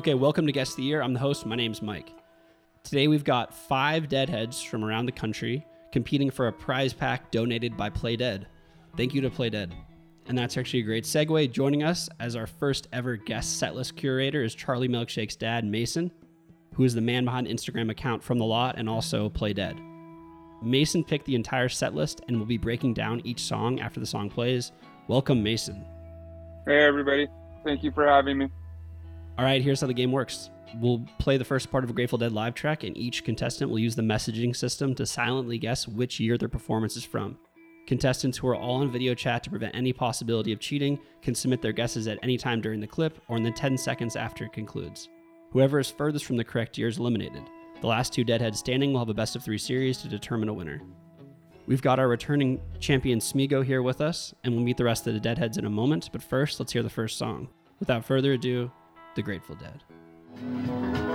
Okay, welcome to Guest of the Year. I'm the host. My name's Mike. Today we've got five Deadheads from around the country competing for a prize pack donated by Play Dead. Thank you to Play Dead. And that's actually a great segue. Joining us as our first ever guest setlist curator is Charlie Milkshake's dad, Mason, who is the man behind Instagram account From the Lot and also Play Dead. Mason picked the entire setlist and will be breaking down each song after the song plays. Welcome, Mason. Hey, everybody. Thank you for having me. All right, here's how the game works. We'll play the first part of a Grateful Dead live track, and each contestant will use the messaging system to silently guess which year their performance is from. Contestants who are all in video chat to prevent any possibility of cheating can submit their guesses at any time during the clip or in the 10 seconds after it concludes. Whoever is furthest from the correct year is eliminated. The last two Deadheads standing will have a best of three series to determine a winner. We've got our returning champion Smego here with us, and we'll meet the rest of the Deadheads in a moment, but first, let's hear the first song. Without further ado, The Grateful Dead.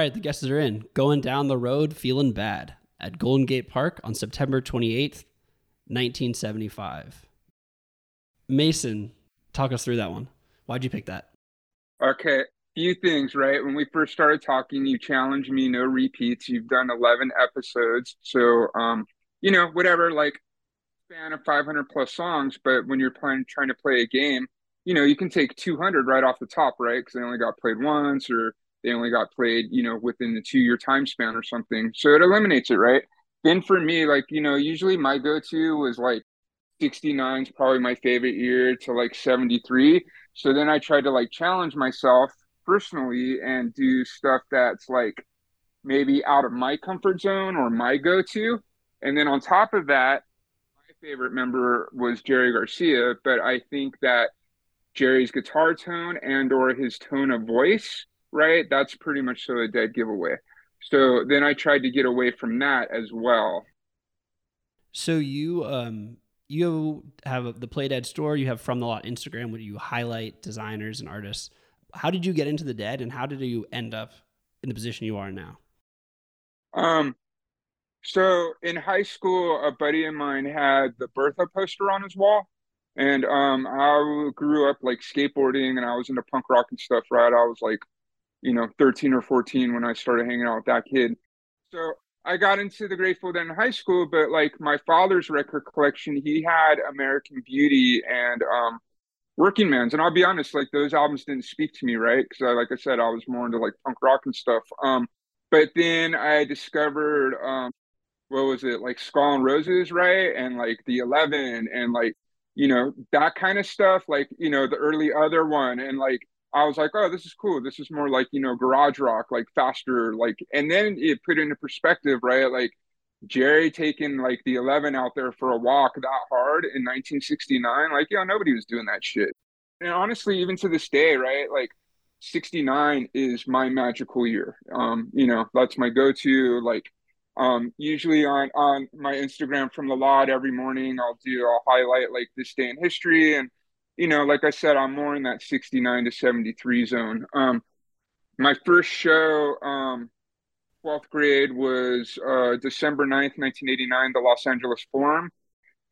Right, the guesses are in. Going down the road feeling bad at Golden Gate Park on September 28th, 1975. Mason, talk us through that one. Why'd you pick that? Okay, few things, right? When we first started talking, you challenged me no repeats. You've done 11 episodes. So, um, you know, whatever, like span of 500 plus songs, but when you're playing trying to play a game, you know, you can take 200 right off the top, right? Cuz they only got played once or they only got played, you know, within the two year time span or something. So it eliminates it, right? Then for me, like, you know, usually my go to was like 69 is probably my favorite year to like 73. So then I tried to like challenge myself personally and do stuff that's like maybe out of my comfort zone or my go to. And then on top of that, my favorite member was Jerry Garcia, but I think that Jerry's guitar tone and or his tone of voice right? That's pretty much so a dead giveaway. So then I tried to get away from that as well. So you um you have the Play Dead store, you have From the Lot Instagram where you highlight designers and artists. How did you get into the dead and how did you end up in the position you are now? Um so in high school a buddy of mine had the Bertha poster on his wall and um I grew up like skateboarding and I was into punk rock and stuff, right? I was like you know, 13 or 14 when I started hanging out with that kid. So I got into the Grateful Dead in high school, but like my father's record collection, he had American Beauty and um, Working Man's. And I'll be honest, like those albums didn't speak to me, right? Because I, like I said, I was more into like punk rock and stuff. Um, but then I discovered, um, what was it, like Skull and Roses, right? And like the 11 and like, you know, that kind of stuff, like, you know, the early other one. And like, I was like, oh, this is cool. This is more like, you know, garage rock, like faster, like, and then it put into perspective, right? Like Jerry taking like the 11 out there for a walk that hard in 1969, like, yeah, nobody was doing that shit. And honestly, even to this day, right? Like 69 is my magical year. Um, you know, that's my go-to, like, um, usually on, on my Instagram from the lot every morning, I'll do, I'll highlight like this day in history and, you know, like I said, I'm more in that 69 to 73 zone. Um, my first show, um, 12th grade was uh, December 9th, 1989, the Los Angeles Forum.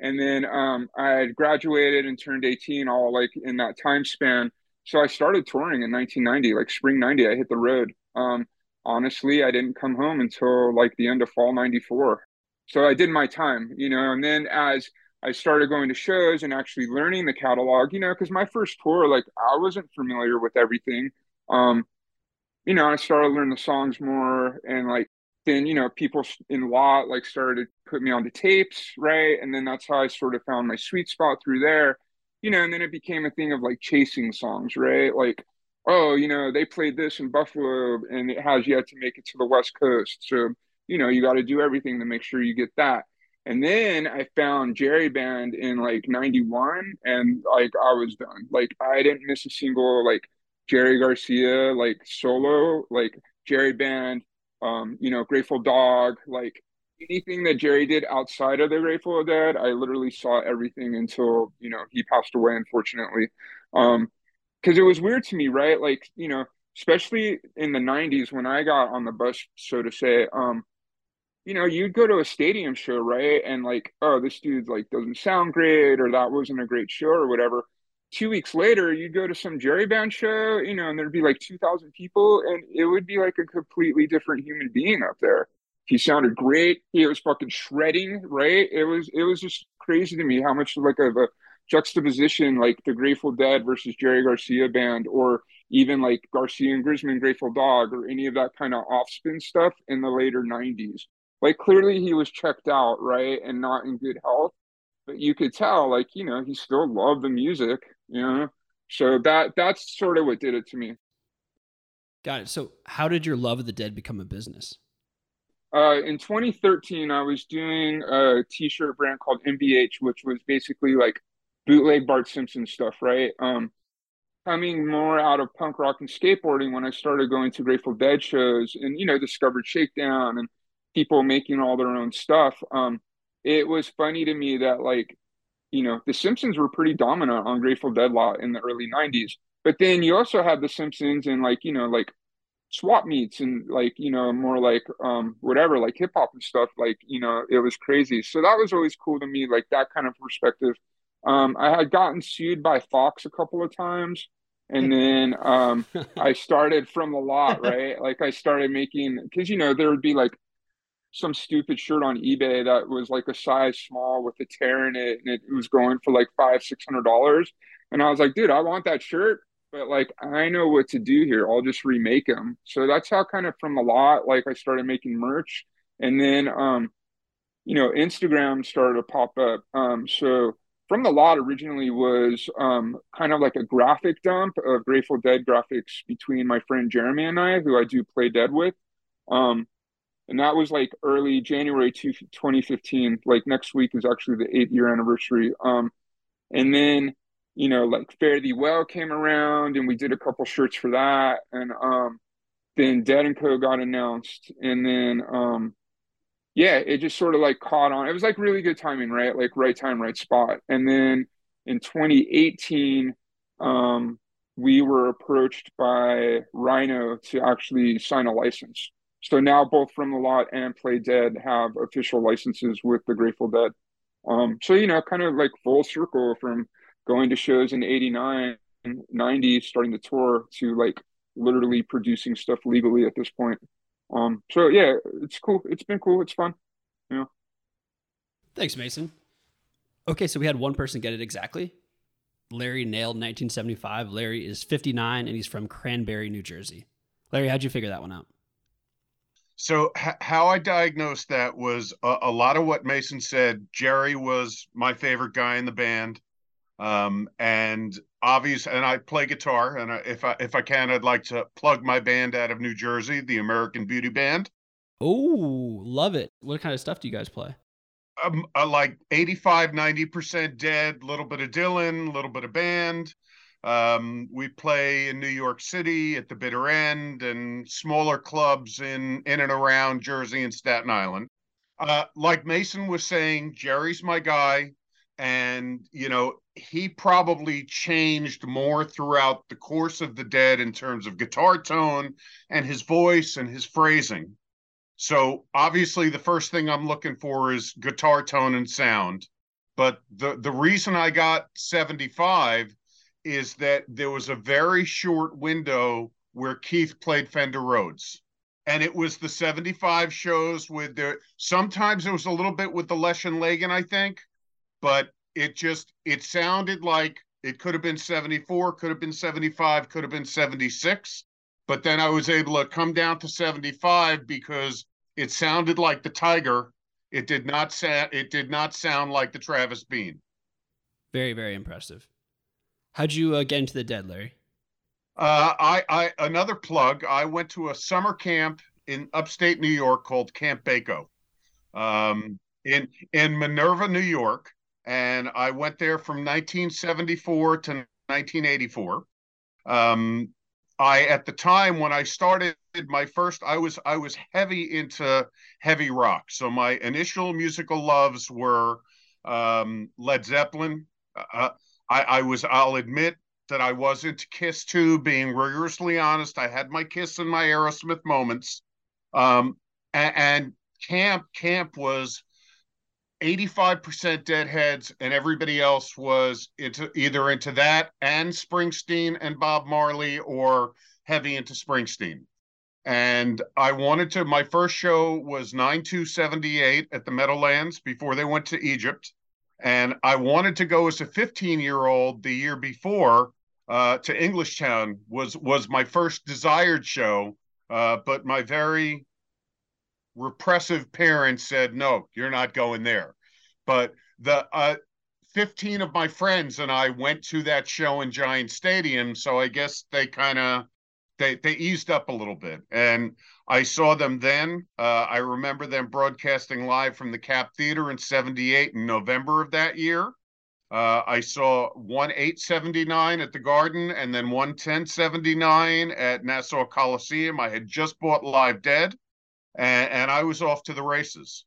And then um, I had graduated and turned 18 all like in that time span. So I started touring in 1990, like spring 90, I hit the road. Um, honestly, I didn't come home until like the end of fall 94. So I did my time, you know, and then as I started going to shows and actually learning the catalog, you know, because my first tour, like I wasn't familiar with everything. Um, you know, I started learning the songs more and like then, you know, people in lot like started to put me on the tapes, right? And then that's how I sort of found my sweet spot through there, you know, and then it became a thing of like chasing songs, right? Like, oh, you know, they played this in Buffalo and it has yet to make it to the West Coast. So, you know, you got to do everything to make sure you get that. And then I found Jerry Band in like 91 and like I was done. Like I didn't miss a single like Jerry Garcia like solo, like Jerry Band, um, you know, Grateful Dawg, like anything that Jerry did outside of the Grateful Dead, I literally saw everything until, you know, he passed away unfortunately. Um because it was weird to me, right? Like, you know, especially in the 90s when I got on the bus, so to say, um, you know, you'd go to a stadium show, right? And like, oh, this dude like doesn't sound great, or that wasn't a great show, or whatever. Two weeks later, you'd go to some Jerry Band show, you know, and there'd be like two thousand people, and it would be like a completely different human being up there. He sounded great. He was fucking shredding, right? It was it was just crazy to me how much like of a juxtaposition like the Grateful Dead versus Jerry Garcia band, or even like Garcia and Grisman Grateful Dawg, or any of that kind of off spin stuff in the later '90s like clearly he was checked out, right, and not in good health. But you could tell, like you know, he still loved the music, you know. So that that's sort of what did it to me. Got it. So how did your love of the dead become a business? Uh, in 2013, I was doing a T-shirt brand called MBH, which was basically like bootleg Bart Simpson stuff, right? Um, coming more out of punk rock and skateboarding when I started going to Grateful Dead shows and you know discovered Shakedown and people making all their own stuff. Um, it was funny to me that like, you know, the Simpsons were pretty dominant on Grateful Dead lot in the early '90s, but then you also had the Simpsons and like you know like swap meets and like you know more like um whatever like hip hop and stuff like you know it was crazy so that was always cool to me like that kind of perspective um i had gotten sued by fox a couple of times and then um i started from the lot right like i started making because you know there would be like some stupid shirt on eBay that was like a size small with a tear in it, and it was going for like five, six hundred dollars. And I was like, dude, I want that shirt, but like I know what to do here. I'll just remake them. So that's how kind of from a lot, like I started making merch, and then um, you know, Instagram started to pop up. Um, so from the lot originally was um, kind of like a graphic dump of Grateful Dead graphics between my friend Jeremy and I, who I do play dead with. Um, and that was like early January 2015. Like next week is actually the eight year anniversary. Um, and then you know like Fare Thee Well came around, and we did a couple shirts for that, and um, then Dead and Co got announced, and then um, yeah, it just sort of like caught on. It was like really good timing, right? Like right time, right spot. And then in 2018, um, we were approached by Rhino to actually sign a license. So now both From the Lot and Play Dead have official licenses with the Grateful Dead. Um, so, you know, kind of like full circle from going to shows in 89, 90, starting the tour to like literally producing stuff legally at this point. Um, so yeah, it's cool. It's been cool. It's fun. Yeah. Thanks, Mason. Okay, so we had one person get it exactly. Larry nailed 1975. Larry is 59 and he's from Cranbury, New Jersey. Larry, how'd you figure that one out? So h- how I diagnosed that was a, a, lot of what Mason said. Jerry was my favorite guy in the band, um, and obvious, and I play guitar, and I, if I if I can, I'd like to plug my band out of New Jersey, the American Beauty Band. Oh, love it! What kind of stuff do you guys play? Um, uh, like 85, 90% dead, a little bit of Dylan, a little bit of band. Um, we play in New York City at the bitter end and smaller clubs in in and around Jersey and Staten Island. Uh, like Mason was saying, Jerry's my guy, and you know he probably changed more throughout the course of the Dead in terms of guitar tone and his voice and his phrasing. So obviously, the first thing I'm looking for is guitar tone and sound. But the the reason I got 75 is that there was a very short window where Keith played Fender Rhodes. And it was the 75 shows with the sometimes it was a little bit with the Lesh and Lagan, I think, but it just it sounded like it could have been 74, could have been 75, could have been 76. But then I was able to come down to 75 because it sounded like the Tiger. It did not sound it did not sound like the Travis Bean. Very, very impressive. How'd you uh, get into the dead, Larry? Uh, I, I another plug. I went to a summer camp in upstate New York called Camp Baco, um, in in Minerva, New York, and I went there from 1974 to 1984. Um, I at the time when I started my first, I was I was heavy into heavy rock. So my initial musical loves were um, Led Zeppelin. Uh, I, I was, I'll admit that I wasn't Kiss too, being rigorously honest. I had my Kiss and my Aerosmith moments. Um, and, and Camp, Camp was 85% Deadheads, and everybody else was into either into that and Springsteen and Bob Marley or heavy into Springsteen. And I wanted to, my first show was 9278 at the Meadowlands before they went to Egypt and I wanted to go as a 15 year old the year before uh, to Englishtown was was my first desired show, uh, but my very repressive parents said no, you're not going there. But the uh, 15 of my friends and I went to that show in Giant Stadium, so I guess they kind of they they eased up a little bit. And i saw them then. Uh, i remember them broadcasting live from the cap theater in 78 in november of that year. Uh, i saw 1879 at the garden and then 11079 at nassau coliseum. I had just bought live dead and, and i was off to the races.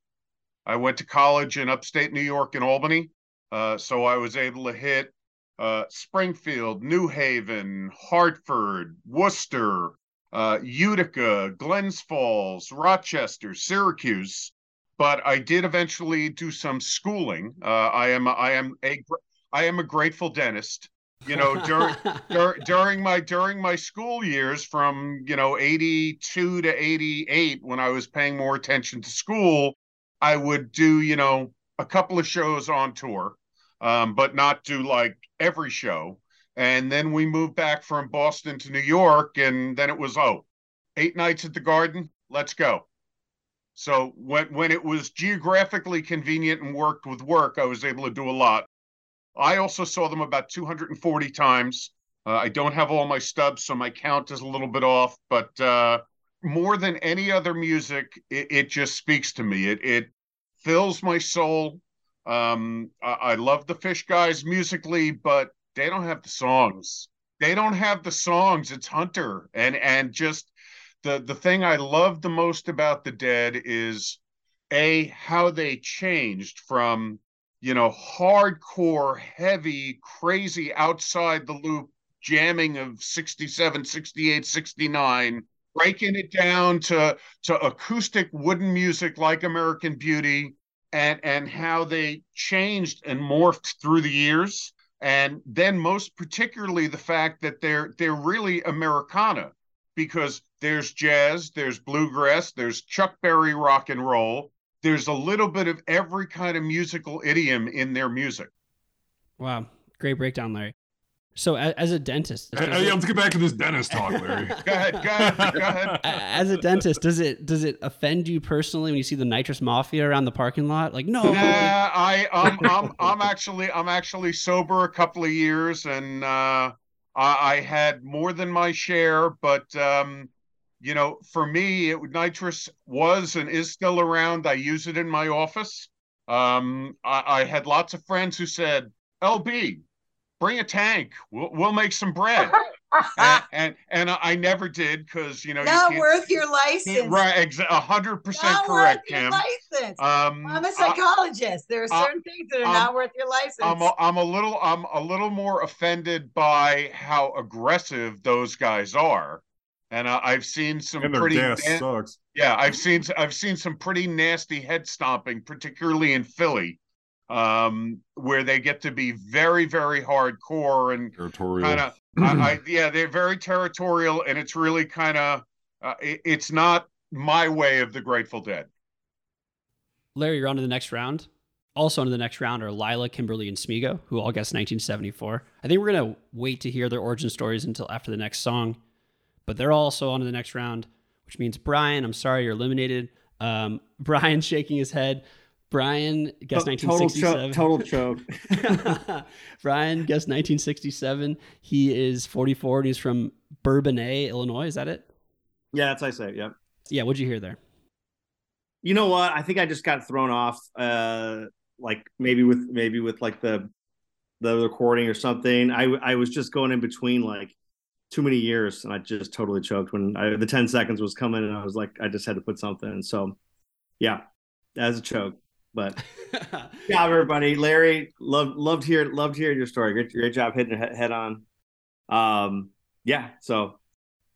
I went to college in upstate new york in albany. Uh, so i was able to hit uh, Springfield, New Haven, Hartford, Worcester, uh, Utica, Glens Falls, Rochester, Syracuse. But I did eventually do some schooling. Uh, I am I am a I am a grateful dentist. You know, during dur, during my during my school years, from you know eighty two to eighty eight, when I was paying more attention to school, I would do you know a couple of shows on tour um, but not do like every show. And then we moved back from Boston to New York, and then it was oh, eight nights at the Garden. Let's go. So when when it was geographically convenient and worked with work, I was able to do a lot. I also saw them about 240 times. Uh, I don't have all my stubs, so my count is a little bit off. But uh, more than any other music, it, it just speaks to me. It it fills my soul. Um, I, I love the Phish guys musically, but they don't have the songs. They don't have the songs. It's Hunter, and and just the the thing I love the most about the Dead is a how they changed from you know hardcore, heavy, crazy, outside the loop jamming of 67 68 69 breaking it down to to acoustic wooden music like american beauty and and how they changed and morphed through the years. And then most particularly the fact that they're they're really americana because there's jazz there's bluegrass there's chuck berry rock and roll. There's a little bit of every kind of musical idiom in their music. Wow. Great breakdown larry So as a dentist, does Hey, hey, it- let's get back to this dentist talk, Larry. Go ahead, go ahead, go ahead. as a dentist, does it does it offend you personally when you see the nitrous mafia around the parking lot? Like, no, Nah, I I'm, I'm I'm actually I'm actually sober a couple of years, and uh, I, I had more than my share. But um, you know, for me, it nitrous was and is still around. I use it in my office. Um, I, I had lots of friends who said, "LB, bring a tank. We'll we'll make some bread." and, and and I never did because you know Not you worth your can't, license. right exa- a hundred percent Not correct, worth your Kim. license. Um, I'm a psychologist. there are I- certain things that are I'm- not worth your license. I'm a, I'm a little I'm a little more offended by how aggressive those guys are, and I, I've seen some and their pretty gas na- sucks. yeah I've seen I've seen some pretty nasty head stomping, particularly in Philly, um, where they get to be very very hardcore and Territorial. kind of I, I yeah they're very territorial and it's really kind of uh, it, it's not my way of the Grateful Dead. Larry, you're on to the next round. Also, on to the next round are Lila, Kimberly, and Smego, who all guessed 1974. I think we're going to wait to hear their origin stories until after the next song, but they're also on to the next round, which means Brian, I'm sorry, you're eliminated. Um, Brian shaking his head. Brian total 1967. choke. Total choke. Brian guessed 1967. He is 44 and he's from Bourbonnais, Illinois. Is that it? Yeah, that's I say. Yep. Yeah. What'd you hear there? You know what? I think I just got thrown off. Uh, like maybe with maybe with like the the recording or something. I I was just going in between like too many years, and I just totally choked when I, the ten seconds was coming, and I was like, I just had to put something. in. so, yeah, as a choke. But job, everybody. Larry, loved loved hear loved hearing your story. Great, great job hitting it head on. Um, yeah. So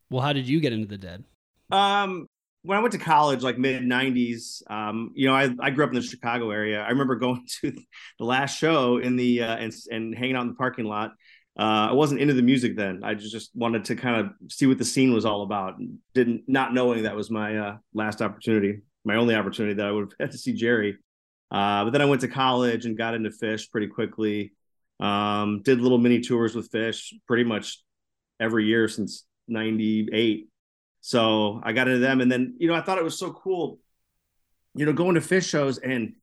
well, how did you get into the dead? Um, when I went to college, like mid '90s, um, you know, I, I grew up in the Chicago area. I remember going to the last show in the uh, and and hanging out in the parking lot. Uh, I wasn't into the music then. I just just wanted to kind of see what the scene was all about. Didn't not knowing that was my uh, last opportunity, my only opportunity that I would have had to see Jerry. Uh, but then I went to college and got into Phish pretty quickly. Um, did little mini tours with Phish pretty much every year since '98. So I got into them, and then you know I thought it was so cool, you know, going to Phish shows and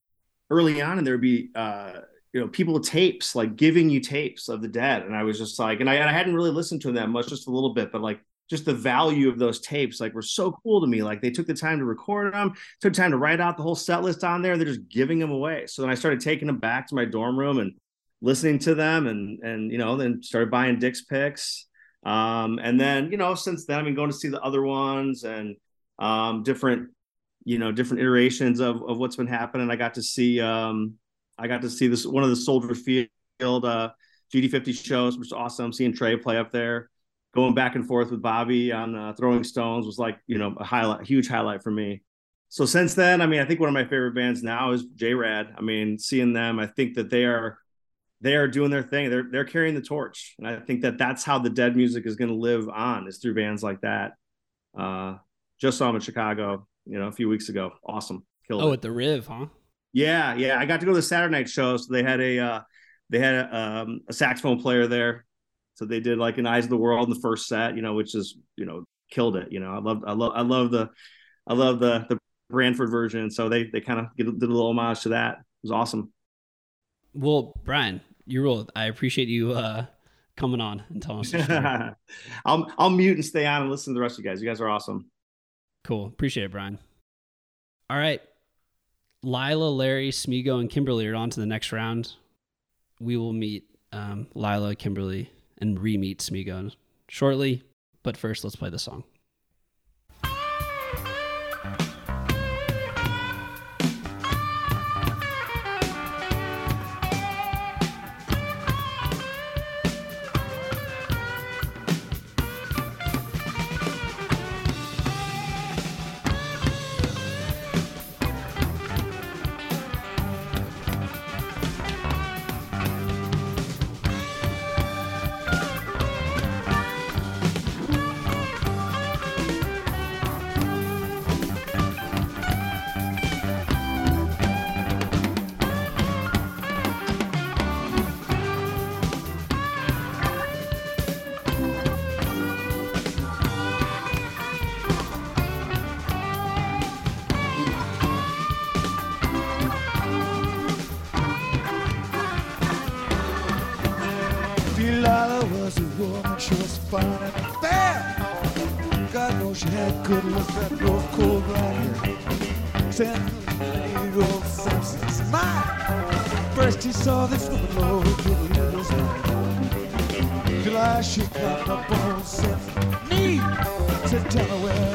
early on, and there'd be uh, you know people with tapes like giving you tapes of the dead, and I was just like, and I, and I hadn't really listened to them that much, just a little bit, but like just the value of those tapes like were so cool to me. Like they took the time to record them, took time to write out the whole set list on there, and they're just giving them away. So then I started taking them back to my dorm room and listening to them, and and you know then started buying Dick's picks. Um, and then, you know, since then I've been going to see the other ones and um, different, you know, different iterations of, of what's been happening. I got to see, um, I got to see this one of the Soldier Field uh, GD50 shows, which was awesome. Seeing Trey play up there, going back and forth with Bobby on uh, Throwing Stones was like, you know, a highlight, huge highlight for me. So since then, I mean, I think one of my favorite bands now is JRAD. I mean, seeing them, I think that they are they are doing their thing. They're they're carrying the torch, and I think that that's how the dead music is going to live on is through bands like that. Uh, just saw them in Chicago, you know, a few weeks ago. Awesome, killed Oh, it. at the Riv, huh? Yeah, yeah. I got to go to the Saturday night show, so they had a uh, they had a, um, a saxophone player there, so they did like an Eyes of the World in the first set, you know, which is you know killed it. You know, I love I love I love the I love the the Branford version, so they they kind of did a little homage to that. It was awesome. Well, Brian, you rule. I appreciate you uh, coming on and telling us. I'll I'll mute and stay on and listen to the rest of you guys. You guys are awesome. cool. Appreciate it, Brian. All right. Lila, Larry, Smego, and Kimberly are on to the next round. We will meet um, Lila, Kimberly, and re meet Smego shortly. But first, let's play the song. Know good looks, that rose cold black hair. San Samson's. First he saw this woman, Lord, was mine. July she climbed up on Samson's knee. Said, tell her where.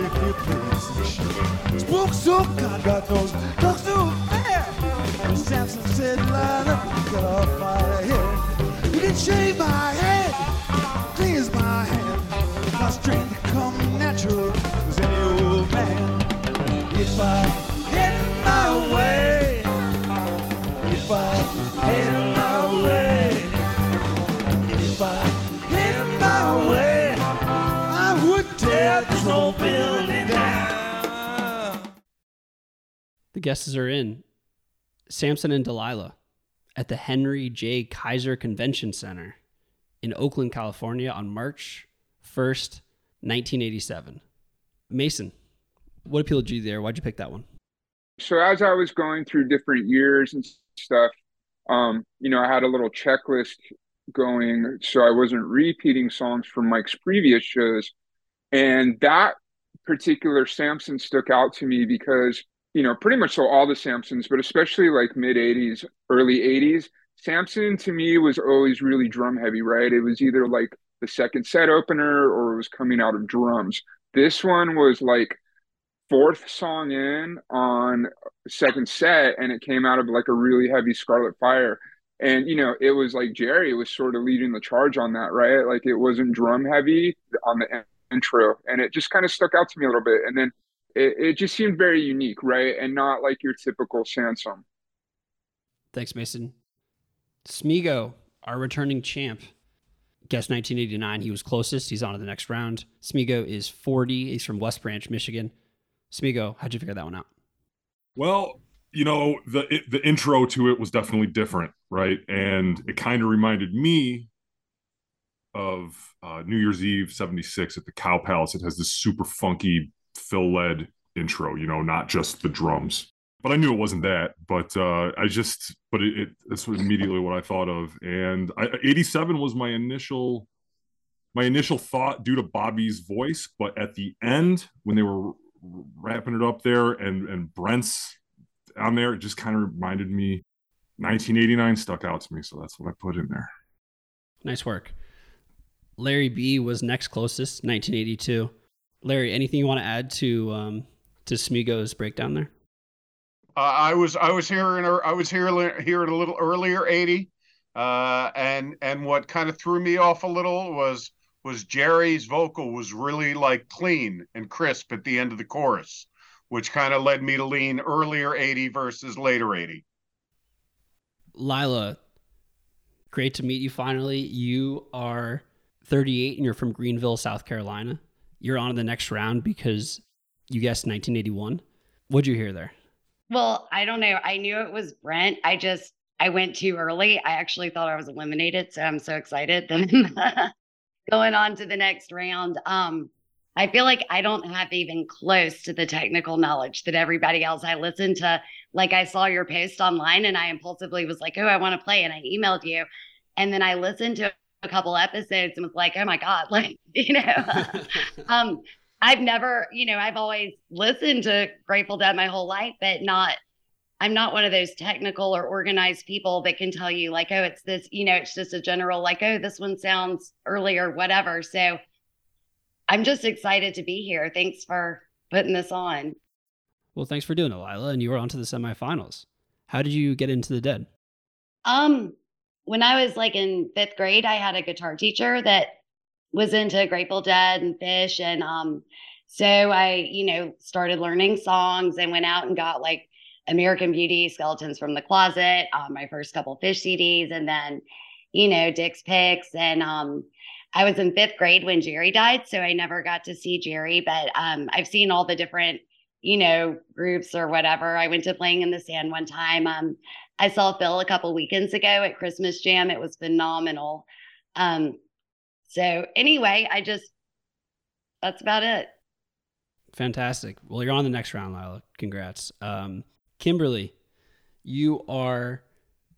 If you please, she spoke so God knows, talk so fair. Samson said, line up, get off guesses are in. Samson and Delilah at the Henry J. Kaiser Convention Center in Oakland, California on March 1st, 1987. Mason, what appealed to you there? Why'd you pick that one? So as I was going through different years and stuff, um, you know, I had a little checklist going so I wasn't repeating songs from Mike's previous shows. And that particular Samson stuck out to me because, you know, pretty much so all the Samsons, but especially like mid 80s, early 80s, Samson to me was always really drum heavy, right? It was either like the second set opener or it was coming out of drums. This one was like fourth song in on second set and it came out of like a really heavy Scarlet Fire. And you know, it was like Jerry was sort of leading the charge on that, right? Like it wasn't drum heavy on the intro, and it just kind of stuck out to me a little bit. And then it, it just seemed very unique, right? And not like your typical Samson. Thanks, Mason. Smego, our returning champ. Guess 1989. He was closest. He's on to the next round. Smego is 40. He's from West Branch, Michigan. Smego, how'd you figure that one out? Well, you know, the it, the intro to it was definitely different, right? And it kind of reminded me of uh, New Year's Eve '76 at the Cow Palace. It has this super funky Phil led intro, you know, not just the drums. But I knew it wasn't that. But uh, I just, but it, it was immediately what I thought of. And I, '87 was my initial my initial thought due to Bobby's voice, but at the end when they were wrapping it up there and and Brent's on there, it just kind of reminded me 1989 stuck out to me, so that's what I put in there. Nice work. Larry B was next closest, 1982. Larry, anything you want to add to um, to Smego's breakdown there? Uh, I was I was hearing I was hearing hearing a little earlier 80, uh, and and what kind of threw me off a little was was Jerry's vocal was really like clean and crisp at the end of the chorus, which kind of led me to lean earlier 80 versus later 80. Lila, great to meet you finally. You are 38 and you're from Greenville, South Carolina. You're on to the next round because you guessed 1981. What'd you hear there? Well, I don't know. I knew it was Brent. I just I went too early. I actually thought I was eliminated, so I'm so excited that going on to the next round. Um, I feel like I don't have even close to the technical knowledge that everybody else. I listened to, like, I saw your post online and I impulsively was like, oh, I want to play. And I emailed you. And then I listened to a couple episodes and was like, oh my God, like, you know, um, I've never, you know, I've always listened to Grateful Dead my whole life, but not, I'm not one of those technical or organized people that can tell you, like, oh, it's this, you know, it's just a general, like, oh, this one sounds early or whatever. So I'm just excited to be here. Thanks for putting this on. Well, thanks for doing it, Lila. And you were on to the semifinals. How did you get into the dead? Um, when I was like in fifth grade, I had a guitar teacher that was into Grateful Dead and Phish. And um, so I, you know, started learning songs and went out and got like American Beauty, Skeletons from the Closet, um, my first couple Phish CDs, and then, you know, Dick's Picks. And um, I was in fifth grade when Jerry died. So I never got to see Jerry, but um, I've seen all the different, you know, groups or whatever. I went to Playing in the Sand one time. Um, I saw Phil a couple weekends ago at Christmas Jam. It was phenomenal. Um, so anyway, I just that's about it. Fantastic. Well, you're on the next round, Lila. Congrats. Um, Kimberly, you are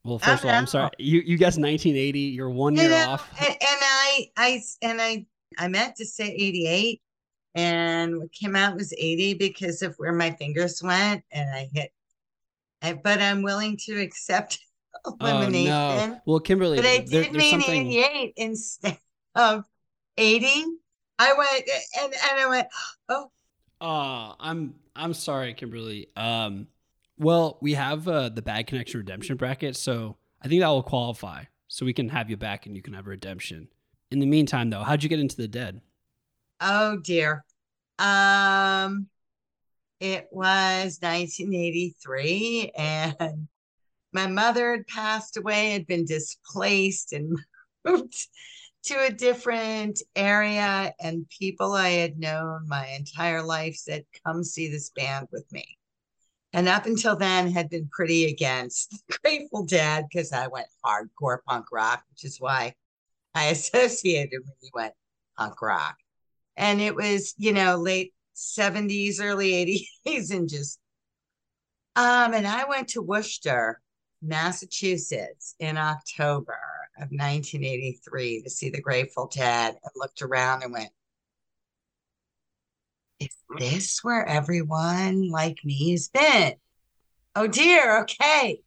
well. First of all, I'm sorry. You you guessed 1980. You're one year and, off. And, and I I and I I meant to say 88 and what came out was 80 because of where my fingers went and I hit I, but I'm willing to accept elimination. Oh, no. Well, Kimberly, But I did there's mean something. 88 instead of 80. I went and, and I went, oh, Uh, I'm I'm sorry, Kimberly. Um, well, we have uh, the Bad Connection redemption bracket, so I think that will qualify. So we can have you back, and you can have a redemption. In the meantime, though, how'd you get into the dead? Oh dear. Um, it was 1983, and my mother had passed away, had been displaced, and moved to a different area. And people I had known my entire life said, "Come see this band with me." And up until then, had been pretty against Grateful Dead because I went hardcore punk rock, which is why I associated when you went punk rock. And it was, you know, late 70s, early 80s, and just um, and I went to Worcester, Massachusetts in October of 1983 to see the Grateful Dead and looked around and went, Is this where everyone like me has been? Oh dear, okay.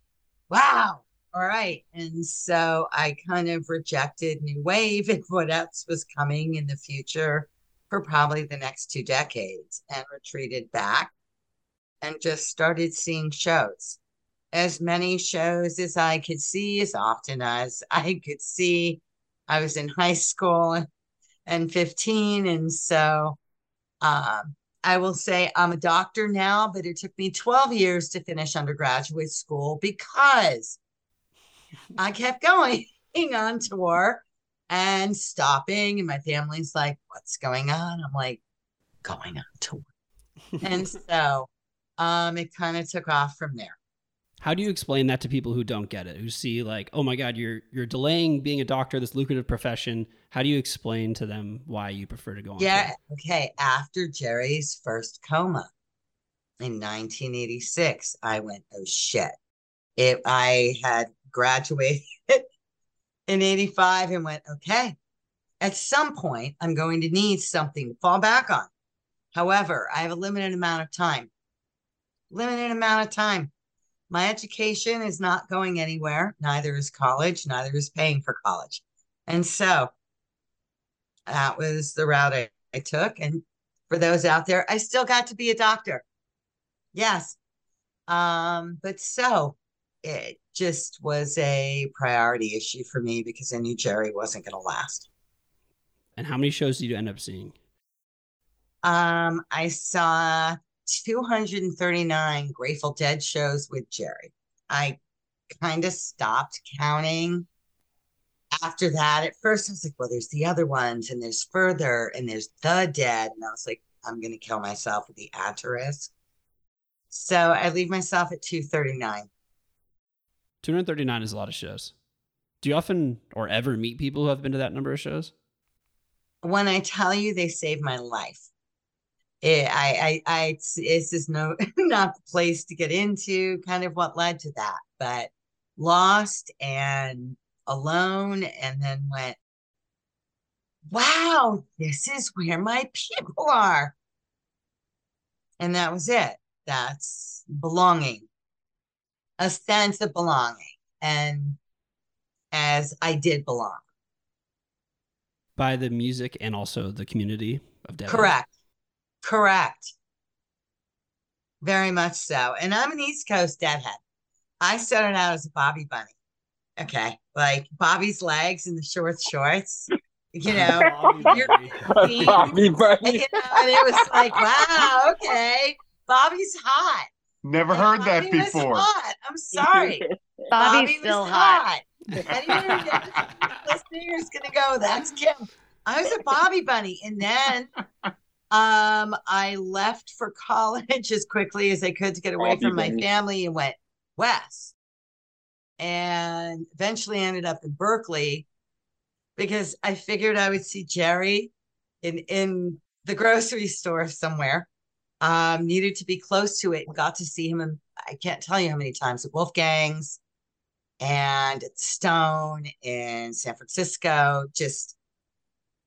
Wow. All right. And so I kind of rejected New Wave and what else was coming in the future for probably the next two decades and retreated back and just started seeing shows. As many shows as I could see, as often as I could see. I was in high school and 15. And so um, I will say I'm a doctor now, but it took me 12 years to finish undergraduate school because I kept going on tour and stopping. And my family's like, What's going on? I'm like, Going on tour. and so um, it kind of took off from there. How do you explain that to people who don't get it, who see like, oh my God, you're you're delaying being a doctor, this lucrative profession? How do you explain to them why you prefer to go on? Yeah. tour? Okay. After Jerry's first coma in 1986, I went, oh shit. If I had graduated in 85 and went, okay, at some point, I'm going to need something to fall back on. However, I have a limited amount of time. Limited amount of time. My education is not going anywhere. Neither is college. Neither is paying for college. And so that was the route I, I took. And for those out there, I still got to be a doctor. Yes. Um, but so it just was a priority issue for me because I knew Jerry wasn't going to last. And how many shows did you end up seeing? Um, I saw 239 Grateful Dead shows with Jerry. I kind of stopped counting after that. At first, I was like, well, there's the other ones, and there's further, and there's the dead. And I was like, I'm going to kill myself with the asterisk. So I leave myself at 239. 239 is a lot of shows. Do you often or ever meet people who have been to that number of shows? when I tell you they saved my life, it, I, I, I, it's, it's just no, not the place to get into kind of what led to that, but lost and alone, and then went, wow, this is where my people are. And that was it. That's belonging, a sense of belonging. And as I did belong. By the music and also the community of Dead. Correct. Correct. Very much so. And I'm an East Coast deadhead. I started out as a Bobby Bunny. Okay. Like Bobby's legs and the short shorts, you know. you're- Bobby and, Bunny. you know, and it was like, wow, okay. Bobby's hot. Never And heard that Bobby was before. hot. I'm sorry. Bobby's Bobby still was hot. Anyone listener is gonna go, that's Kim. I was a Bobby bunny. And then um I left for college as quickly as I could to get away Bobby from my family and went west. And eventually ended up in Berkeley because I figured I would see Jerry in in the grocery store somewhere. Um, needed to be close to it. And got to see him, and I can't tell you how many times at Wolfgang's and at Stone in San Francisco. Just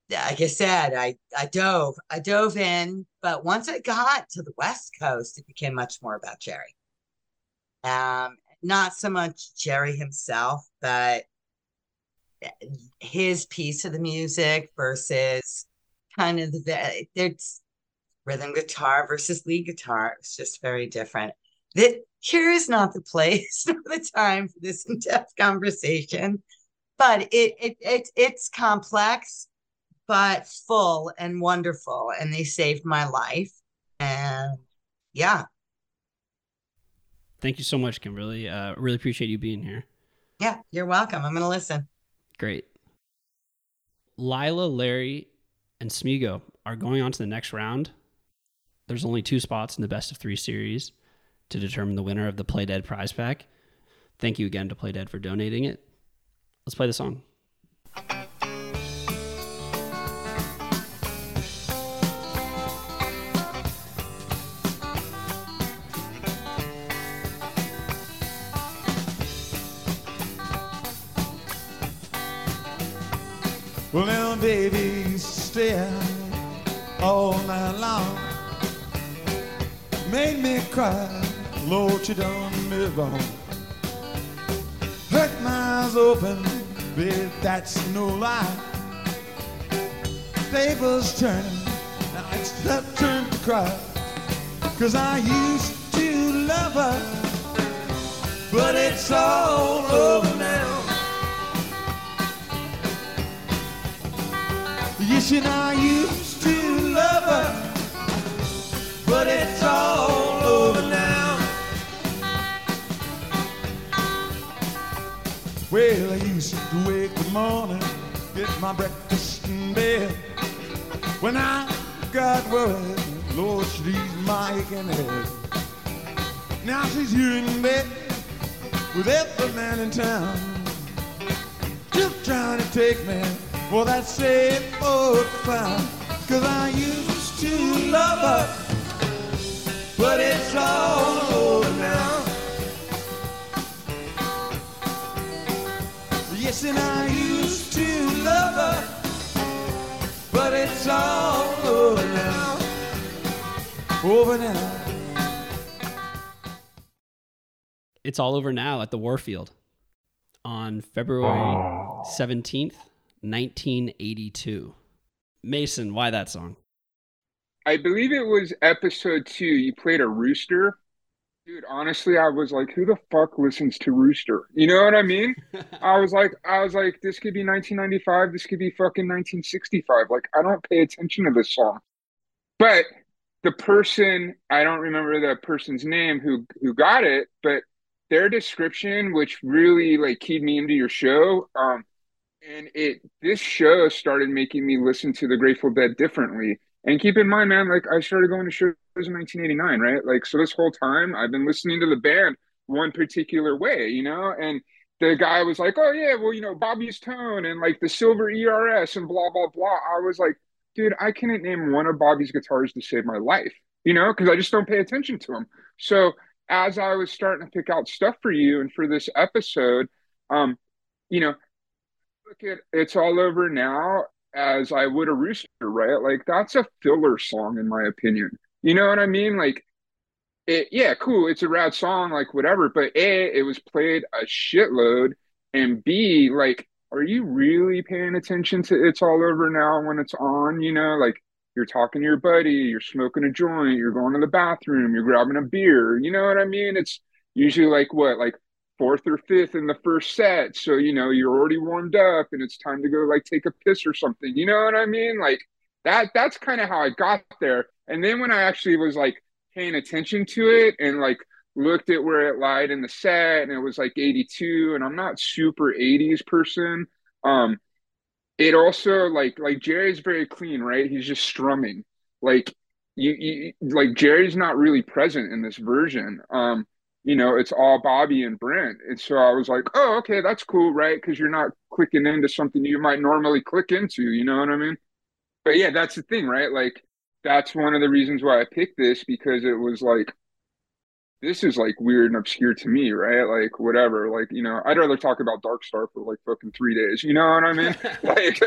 like I said, I I dove, I dove in, but once I got to the West Coast, it became much more about Jerry. Um, not so much Jerry himself, but his piece of the music versus kind of the there's rhythm guitar versus lead guitar. It's just very different. That here is not the place or the time for this in-depth conversation, but it it, it it's complex but full and wonderful. And they saved my life. And yeah. Thank you so much, Kimberly. Uh, really appreciate you being here. Yeah, you're welcome. I'm going to listen. Great. Lila, Larry, and Smego are going on to the next round. There's only two spots in the best of three series to determine the winner of the Play Dead prize pack. Thank you again to Play Dead for donating it. Let's play the song. Well, cry, Lord, you done me wrong. Hurt my eyes open, baby, that's no lie. Tables turning, now it's her turn to cry. Cause I used to love her, but it's all over now. Yes, and I used to love her, but it's all Well, I used to wake the morning, get my breakfast in bed. When I got worried, Lord, she'd my aching head. Now she's here in bed with every man in town, just trying to take me for that same old clown. Cause I used to love her, but it's all over now. Yes, and I used to love her, but it's all over now. Over now. It's all over now at the Warfield on February 17th, 1982. Mason, why that song? I believe it was episode two. You played a rooster. Dude, honestly, I was like, who the fuck listens to Rooster? You know what I mean? I was like, I was like, this could be 1995. This could be fucking 1965. Like, I don't pay attention to this song. But the person, I don't remember the person's name who who got it, but their description, which really like keyed me into your show, um, and it this show started making me listen to the Grateful Dead differently. And keep in mind, man, like I started going to shows in 1989, right? Like, so this whole time I've been listening to the band one particular way, you know? And the guy was like, oh, yeah, well, you know, Bobby's Tone and like the Silver ERS and blah, blah, blah. I was like, dude, I couldn't name one of Bobby's guitars to save my life, you know, because I just don't pay attention to them. So as I was starting to pick out stuff for you and for this episode, um, you know, look at It's All Over Now as I would a rooster, right? Like that's a filler song in my opinion. You know what I mean? Like it yeah, cool, it's a rad song, like whatever, but A, it was played a shitload, and B, like, are you really paying attention to It's All Over Now when it's on? You know, like you're talking to your buddy, you're smoking a joint, you're going to the bathroom, you're grabbing a beer, you know what I mean? It's usually like what, like fourth or fifth in the first set. So, you know, you're already warmed up and it's time to go like take a piss or something. You know what I mean? Like that that's kind of how I got there. And then when I actually was like paying attention to it and like looked at where it lied in the set and it was like 82 and I'm not super 80s person. Um it also like like Jerry's very clean, right? He's just strumming. Like you, you like Jerry's not really present in this version. Um you know, it's all Bobby and Brent. And so I was like, oh, okay, that's cool, right? Because you're not clicking into something you might normally click into, you know what I mean? But yeah, that's the thing, right? Like, that's one of the reasons why I picked this because it was like, this is like weird and obscure to me, right? Like whatever, like you know, I'd rather talk about Dark Star for like fucking three days. You know what I mean? like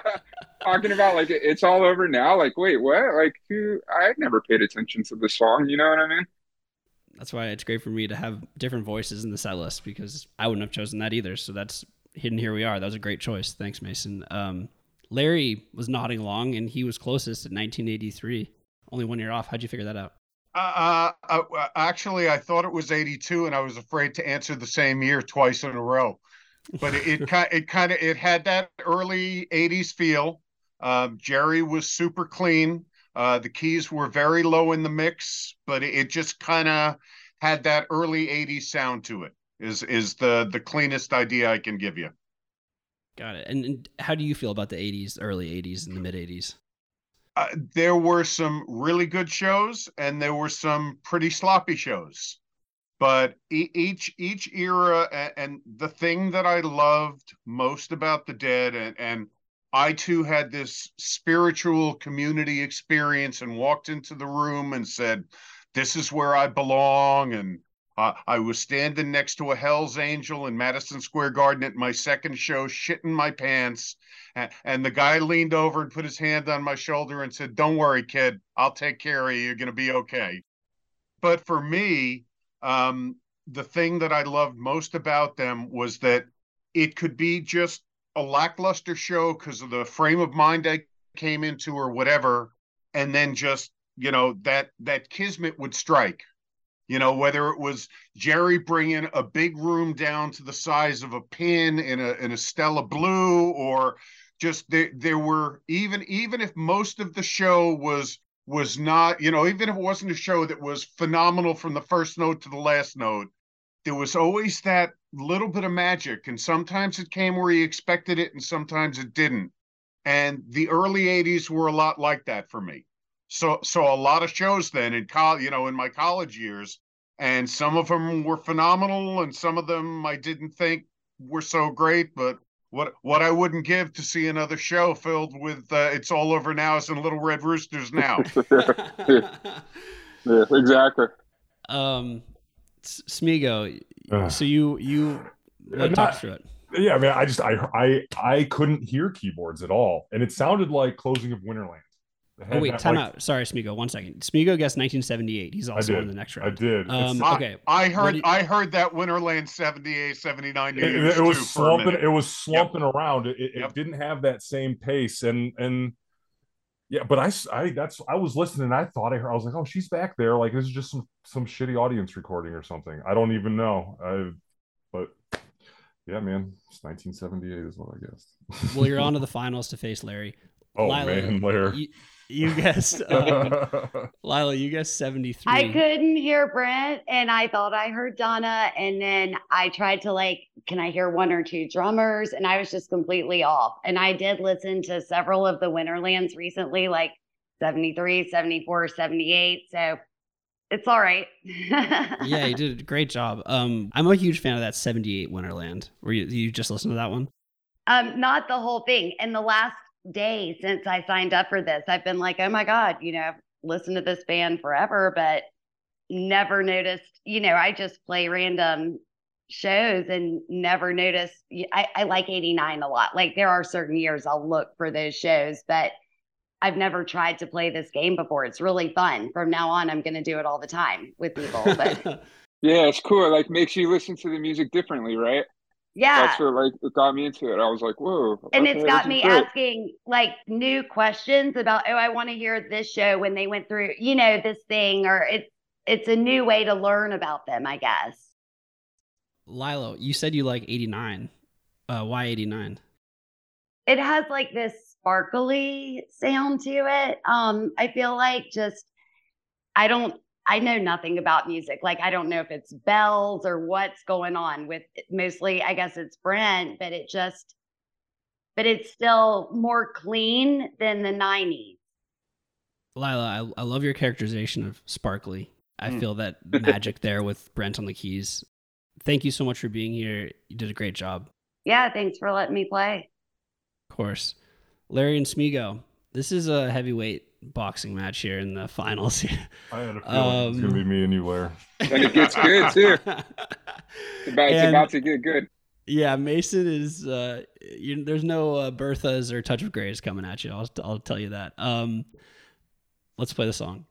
talking about like it's all over now. Like wait, what? Like who? I never paid attention to the song. You know what I mean? That's why it's great for me to have different voices in the set list because I wouldn't have chosen that either. So that's hidden. Here we are. That was a great choice. Thanks, Mason. Um, Larry was nodding along, and he was closest at 1983, only one year off. How'd you figure that out? Uh, uh, uh, actually, I thought it was 82, and I was afraid to answer the same year twice in a row. But it it, it kind of it had that early 80s feel. Um, Jerry was super clean. Uh, the keys were very low in the mix, but it, it just kind of had that early 80s sound to it. Is is the the cleanest idea I can give you. Got it. And, and how do you feel about the 80s, early 80s, and the mid 80s? uh, there were some really good shows and there were some pretty sloppy shows but each each era and, and the thing that i loved most about the dead and and i too had this spiritual community experience and walked into the room and said this is where i belong and uh, I was standing next to a Hell's Angel in Madison Square Garden at my second show, shitting my pants. And, and the guy leaned over and put his hand on my shoulder and said, Don't worry, kid. I'll take care of you. You're going to be okay. But for me, um, the thing that I loved most about them was that it could be just a lackluster show because of the frame of mind I came into or whatever. And then just, you know, that that kismet would strike you know, whether it was Jerry bringing a big room down to the size of a pin in a in a Stella Blue, or just there there were even even if most of the show was was not, you know, even if it wasn't a show that was phenomenal from the first note to the last note, there was always that little bit of magic, and sometimes it came where you expected it, and sometimes it didn't. And the early '80s were a lot like that for me so so a lot of shows then in college you know in my college years and some of them were phenomenal and some of them i didn't think were so great but what what i wouldn't give to see another show filled with uh, it's all over now and little red roosters now Yeah, exactly. Um, S- Smego, Ugh. so you you Uh, what, not- talk through it. yeah, I mean, I just I I I couldn't hear keyboards at all, and it sounded like closing of Winterland. It Oh wait, that, time like- out. Sorry, Smego. One second. Smego guessed 1978. He's also did. on the next round. I did. Um, It's- okay. I, I heard do you- I heard that Winterland 78, 79 New it, it was too for a slumping. It was slumping around. It, it, Yep. it didn't have that same pace, and and yeah, but I, I that's I was listening. I thought I heard. I was like, oh, she's back there. Like this is just some some shitty audience recording or something. I don't even know. I but yeah, man, it's 1978 is what I guess. Well, you're on to the finals to face Larry. Oh Lila, man, Larry. You, you guessed. Um, Lila, you guessed 73. I couldn't hear Brent and I thought I heard Donna. And then I tried to like, can I hear one or two drummers? And I was just completely off. And I did listen to several of the Winterlands recently, like 73, 74, 78. So it's all right. yeah, you did a great job. Um, I'm a huge fan of that 78 Winterland. Were you you just listened to that one? Um, not the whole thing. And the last day since I signed up for this, I've been like, oh my God, you know, I've listened to this band forever, but never noticed, you know, I just play random shows and never noticed. I, I like 89 a lot. Like there are certain years I'll look for those shows, but I've never tried to play this game before. It's really fun. From now on, I'm going to do it all the time with people. But Yeah, it's cool. It, like makes you listen to the music differently, right? Yeah. That's what like it got me into it. I was like, whoa. and okay, it's got me great. asking like new questions about oh i want to hear this show when they went through you know this thing or it's it's a new way to learn about them i guess Lila, you said you like 89. Uh, why 89? it has like this sparkly sound to it um i feel like just i don't i know nothing about music like i don't know if it's bells or what's going on with mostly i guess it's brent but it just but it's still more clean than the 90s Lila, I, I love your characterization of Sparkly. I Mm. feel that magic there with Brent on the keys. Thank you so much for being here. You did a great job. yeah thanks for letting me play Of course. Larry and Smego, This is a heavyweight boxing match here in the finals. I had a feeling it's gonna be Um, me and you, Lair. And it gets good too. It's about, it's And- about to get good. yeah, Mason is. Uh, you, there's no uh, Berthas or Touch of Grays coming at you. I'll, I'll tell you that. Um, let's play the song.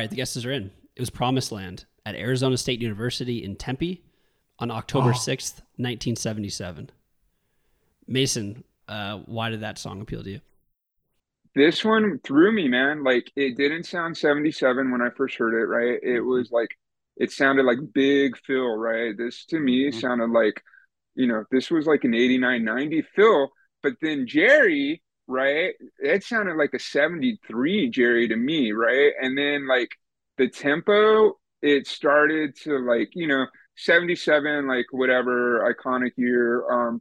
Right, the guesses are in. It was Promised Land at Arizona State University in Tempe on October Oh. 6th, 1977. Mason, uh, why did that song appeal to you? This one threw me, man. Like it didn't sound 77 when I first heard it, right? It was like it sounded like Big Phil, right? This to me Mhm. sounded like, you know, this was like an 89, 90 Phil, but then Jerry, right? It sounded like a 73 Jerry to me, right? And then like the tempo, it started to like, you know, 77, like whatever iconic year. Um,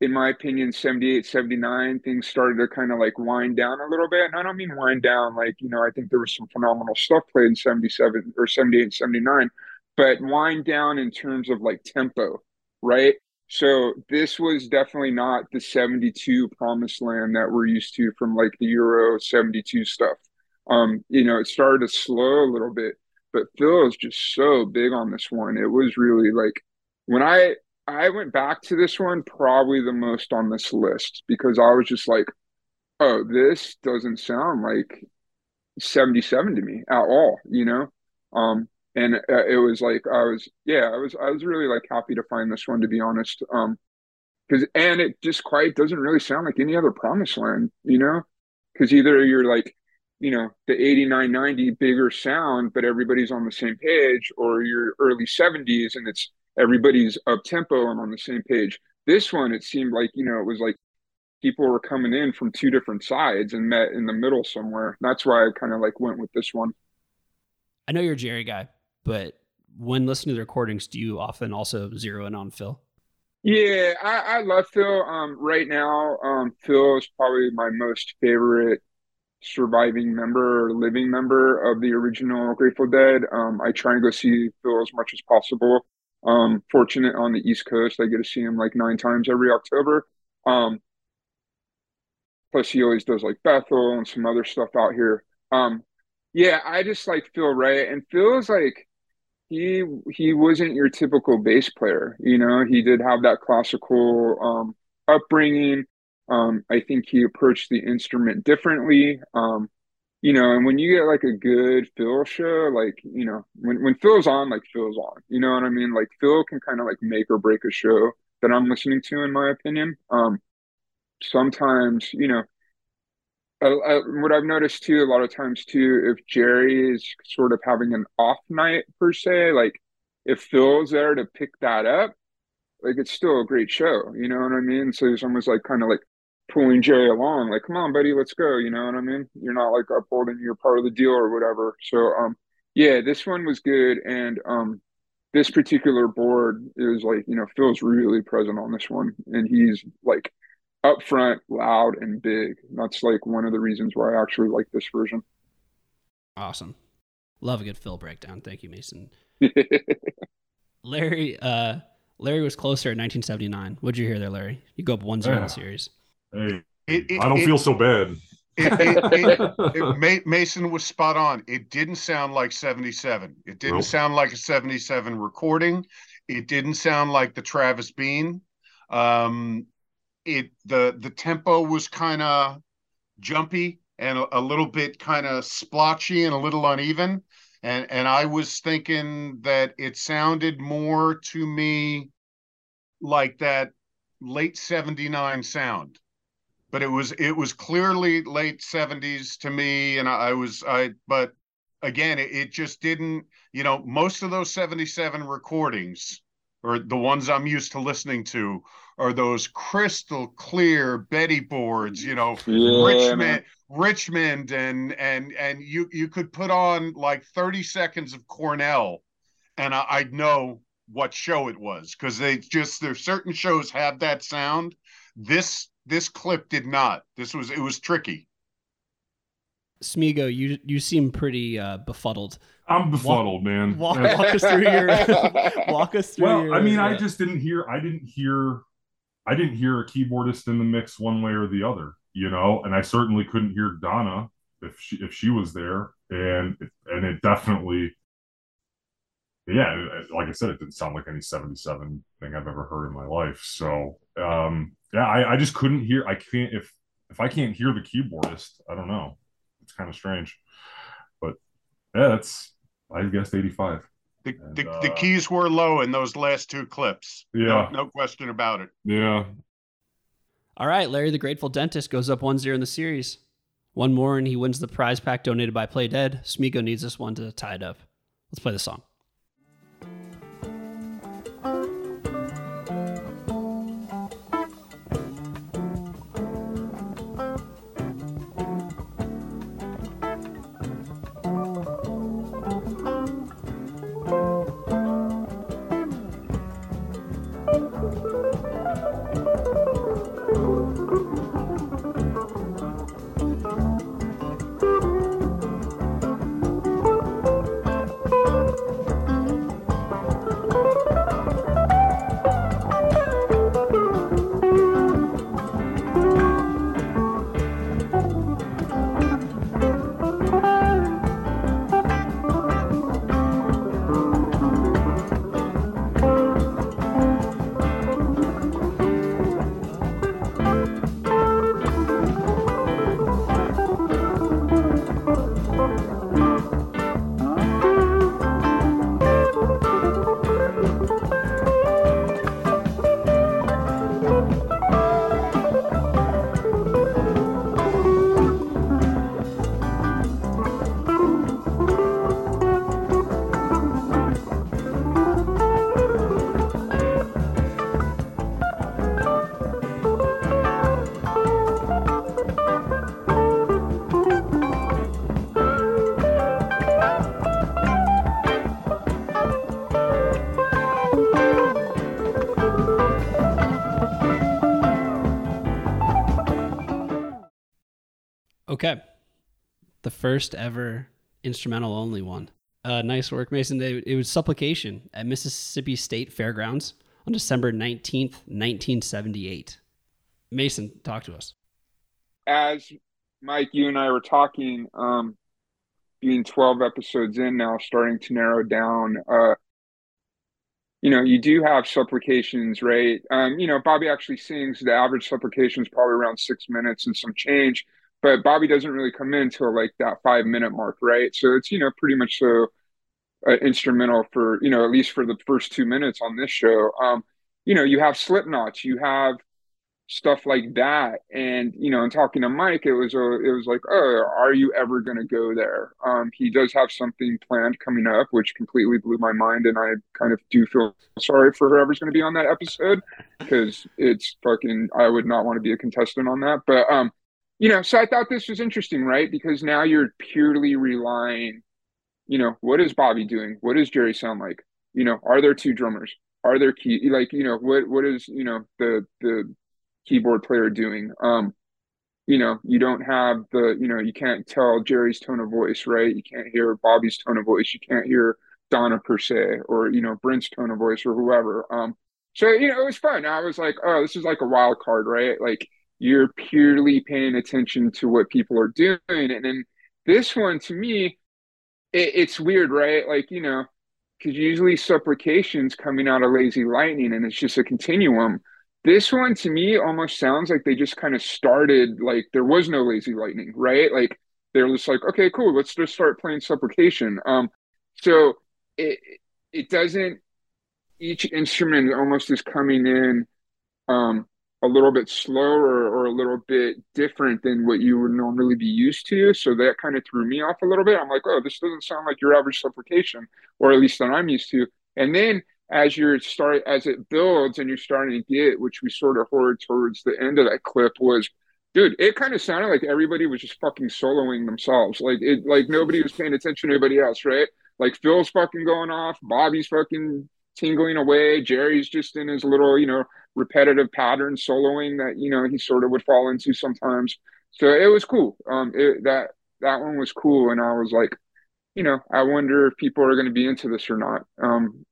in my opinion, 78, 79, things started to kind of like wind down a little bit. And I don't mean wind down, like, you know, I think there was some phenomenal stuff played in 77 or 78 and 79, but wind down in terms of like tempo, right? So this was definitely not the 72 promised land that we're used to from like the Euro 72 stuff. Um, you know, it started to slow a little bit, but Phil is just so big on this one. It was really like when I I went back to this one probably the most on this list because I was just like, oh, this doesn't sound like 77 to me at all, you know? Um, and uh, it was like, I was, yeah, I was, I was really like happy to find this one, to be honest. Um, because, and it just quite doesn't really sound like any other promised land, you know? Because either you're like, you know, the 89, 90 bigger sound, but everybody's on the same page, or you're early 70s and it's everybody's up tempo and on the same page. This one, it seemed like, you know, it was like people were coming in from two different sides and met in the middle somewhere. That's why I kind of like went with this one. I know you're a Jerry guy, but when listening to the recordings, do you often also zero in on Phil? Yeah, I, I love Phil. Um, right now, um, Phil is probably my most favorite surviving member or living member of the original Grateful Dead. Um, I try and go see Phil as much as possible. Um, fortunate on the East Coast, I get to see him like nine times every October. Um, plus he always does like Bethel and some other stuff out here. Um, yeah, I just like Phil, right? And Phil is like he he wasn't your typical bass player, you know. He did have that classical um upbringing. Um, I think he approached the instrument differently. Um, you know, and when you get like a good Phil show, like, you know, when, when Phil's on, like Phil's on, you know what I mean? Like Phil can kind of like make or break a show that I'm listening to, in my opinion. Um, sometimes, you know, uh, what I've noticed too, a lot of times too, if Jerry is sort of having an off night per se, like if Phil's there to pick that up, like it's still a great show, you know what I mean? So it's almost like kind of like pulling Jerry along, like, come on, buddy, let's go, you know what I mean? You're not like upholding your part of the deal or whatever. So um yeah, this one was good and um this particular board is like, you know, Phil's really present on this one and he's like upfront, loud, and big. That's like one of the reasons why I actually like this version. Awesome. Love a good Phil breakdown. Thank you, Mason. Larry, uh, Larry was closer in 1979. What'd you hear there, Larry? You go up 1 0 in the series. Hey, It- it- I don't it- feel so bad. It, it, it, it, Ma- Mason was spot on. It didn't sound like 77. It didn't Nope. sound like a 77 recording. It didn't sound like the Travis Bean. Um, it the the tempo was kind of jumpy and a, a little bit kind of splotchy and a little uneven. And and I was thinking that it sounded more to me like that late 79 sound but it was it was clearly late 70s to me and i, I was i but again it, it just didn't you know most of those 77 recordings or the ones i'm used to listening to are those crystal clear betty boards you know Yeah, richmond man. richmond and and and you you could put on like 30 seconds of cornell and I, i'd know what show it was because they just there's certain shows have that sound this this clip did not this was it was tricky Smego, you you seem pretty uh, befuddled. I'm befuddled, man. Walk, walk us through your walk us through. well, your, I mean, I uh, just didn't hear. I didn't hear. I didn't hear a keyboardist in the mix one way or the other. You know, and I certainly couldn't hear Donna if she if she was there, and and it definitely. Yeah, like I said, it didn't sound like any '77 thing I've ever heard in my life. So, um, yeah, I, I just couldn't hear. I can't if if I can't hear the keyboardist, I don't know. It's kind of strange, but yeah, that's I guessed 85. the, And, the, the uh, keys were low in those last two clips Yeah. no, no question about it Yeah, All right, Larry the Grateful Dentist goes up 1 0 in the series. One more and he wins the prize pack donated by Play Dead. Smego needs this one to tie it up. Let's play the song. Okay. The first ever instrumental only one. Uh, nice work, Mason. It, was Supplication at Mississippi State Fairgrounds on December 19th, 1978. Mason, talk to us. as Mike, you and I were talking, um, being 12 episodes in now, starting to narrow down, uh, you know, you do have supplications, right? Um, you know, Bobby actually sings. The average supplication is probably around six minutes and some change, but Bobby doesn't really come in till like that five minute mark, right? So it's, you know, pretty much so uh, instrumental for, you know, at least for the first two minutes on this show. Um, you know, you have slip knots, you have stuff like that and you know and talking to mike it was a it was like oh are you ever going to go there um he does have something planned coming up which completely blew my mind and i kind of do feel sorry for whoever's going to be on that episode because it's fucking i would not want to be a contestant on that but um you know so i thought this was interesting right because now you're purely relying you know what is bobby doing what does jerry sound like you know are there two drummers are there key like you know what what is you know the the keyboard player doing. Um, you know, you don't have the, you know, you can't tell Jerry's tone of voice, right? You can't hear Bobby's tone of voice. You can't hear Donna per se, or you know, Brent's tone of voice, or whoever. Um, So, you know, it was fun. I was like, oh, this is like a wild card, right? Like you're purely paying attention to what people are doing. And then this one to me, it, it's weird, right? Like, you know, because usually supplications coming out of lazy lightning and it's just a continuum. This one to me almost sounds like they just kind of started like there was no lazy lightning, right? Like they're just like, okay, cool, let's just start playing supplication. Um, so it it doesn't each instrument almost is coming in um a little bit slower or a little bit different than what you would normally be used to. So that kind of threw me off a little bit. I'm like, oh, this doesn't sound like your average supplication, or at least that I'm used to. And then as you're start as it builds and you're starting to get, which we sort of heard towards the end of that clip was dude, it kind of sounded like everybody was just fucking soloing themselves. Like it like nobody was paying attention to anybody else, right? Like Phil's fucking going off, Bobby's fucking tingling away, Jerry's just in his little, you know, repetitive pattern soloing that, you know, he sort of would fall into sometimes. So it was cool. Um it, that that one was cool and I was like, you know, I wonder if people are going to be into this or not. Um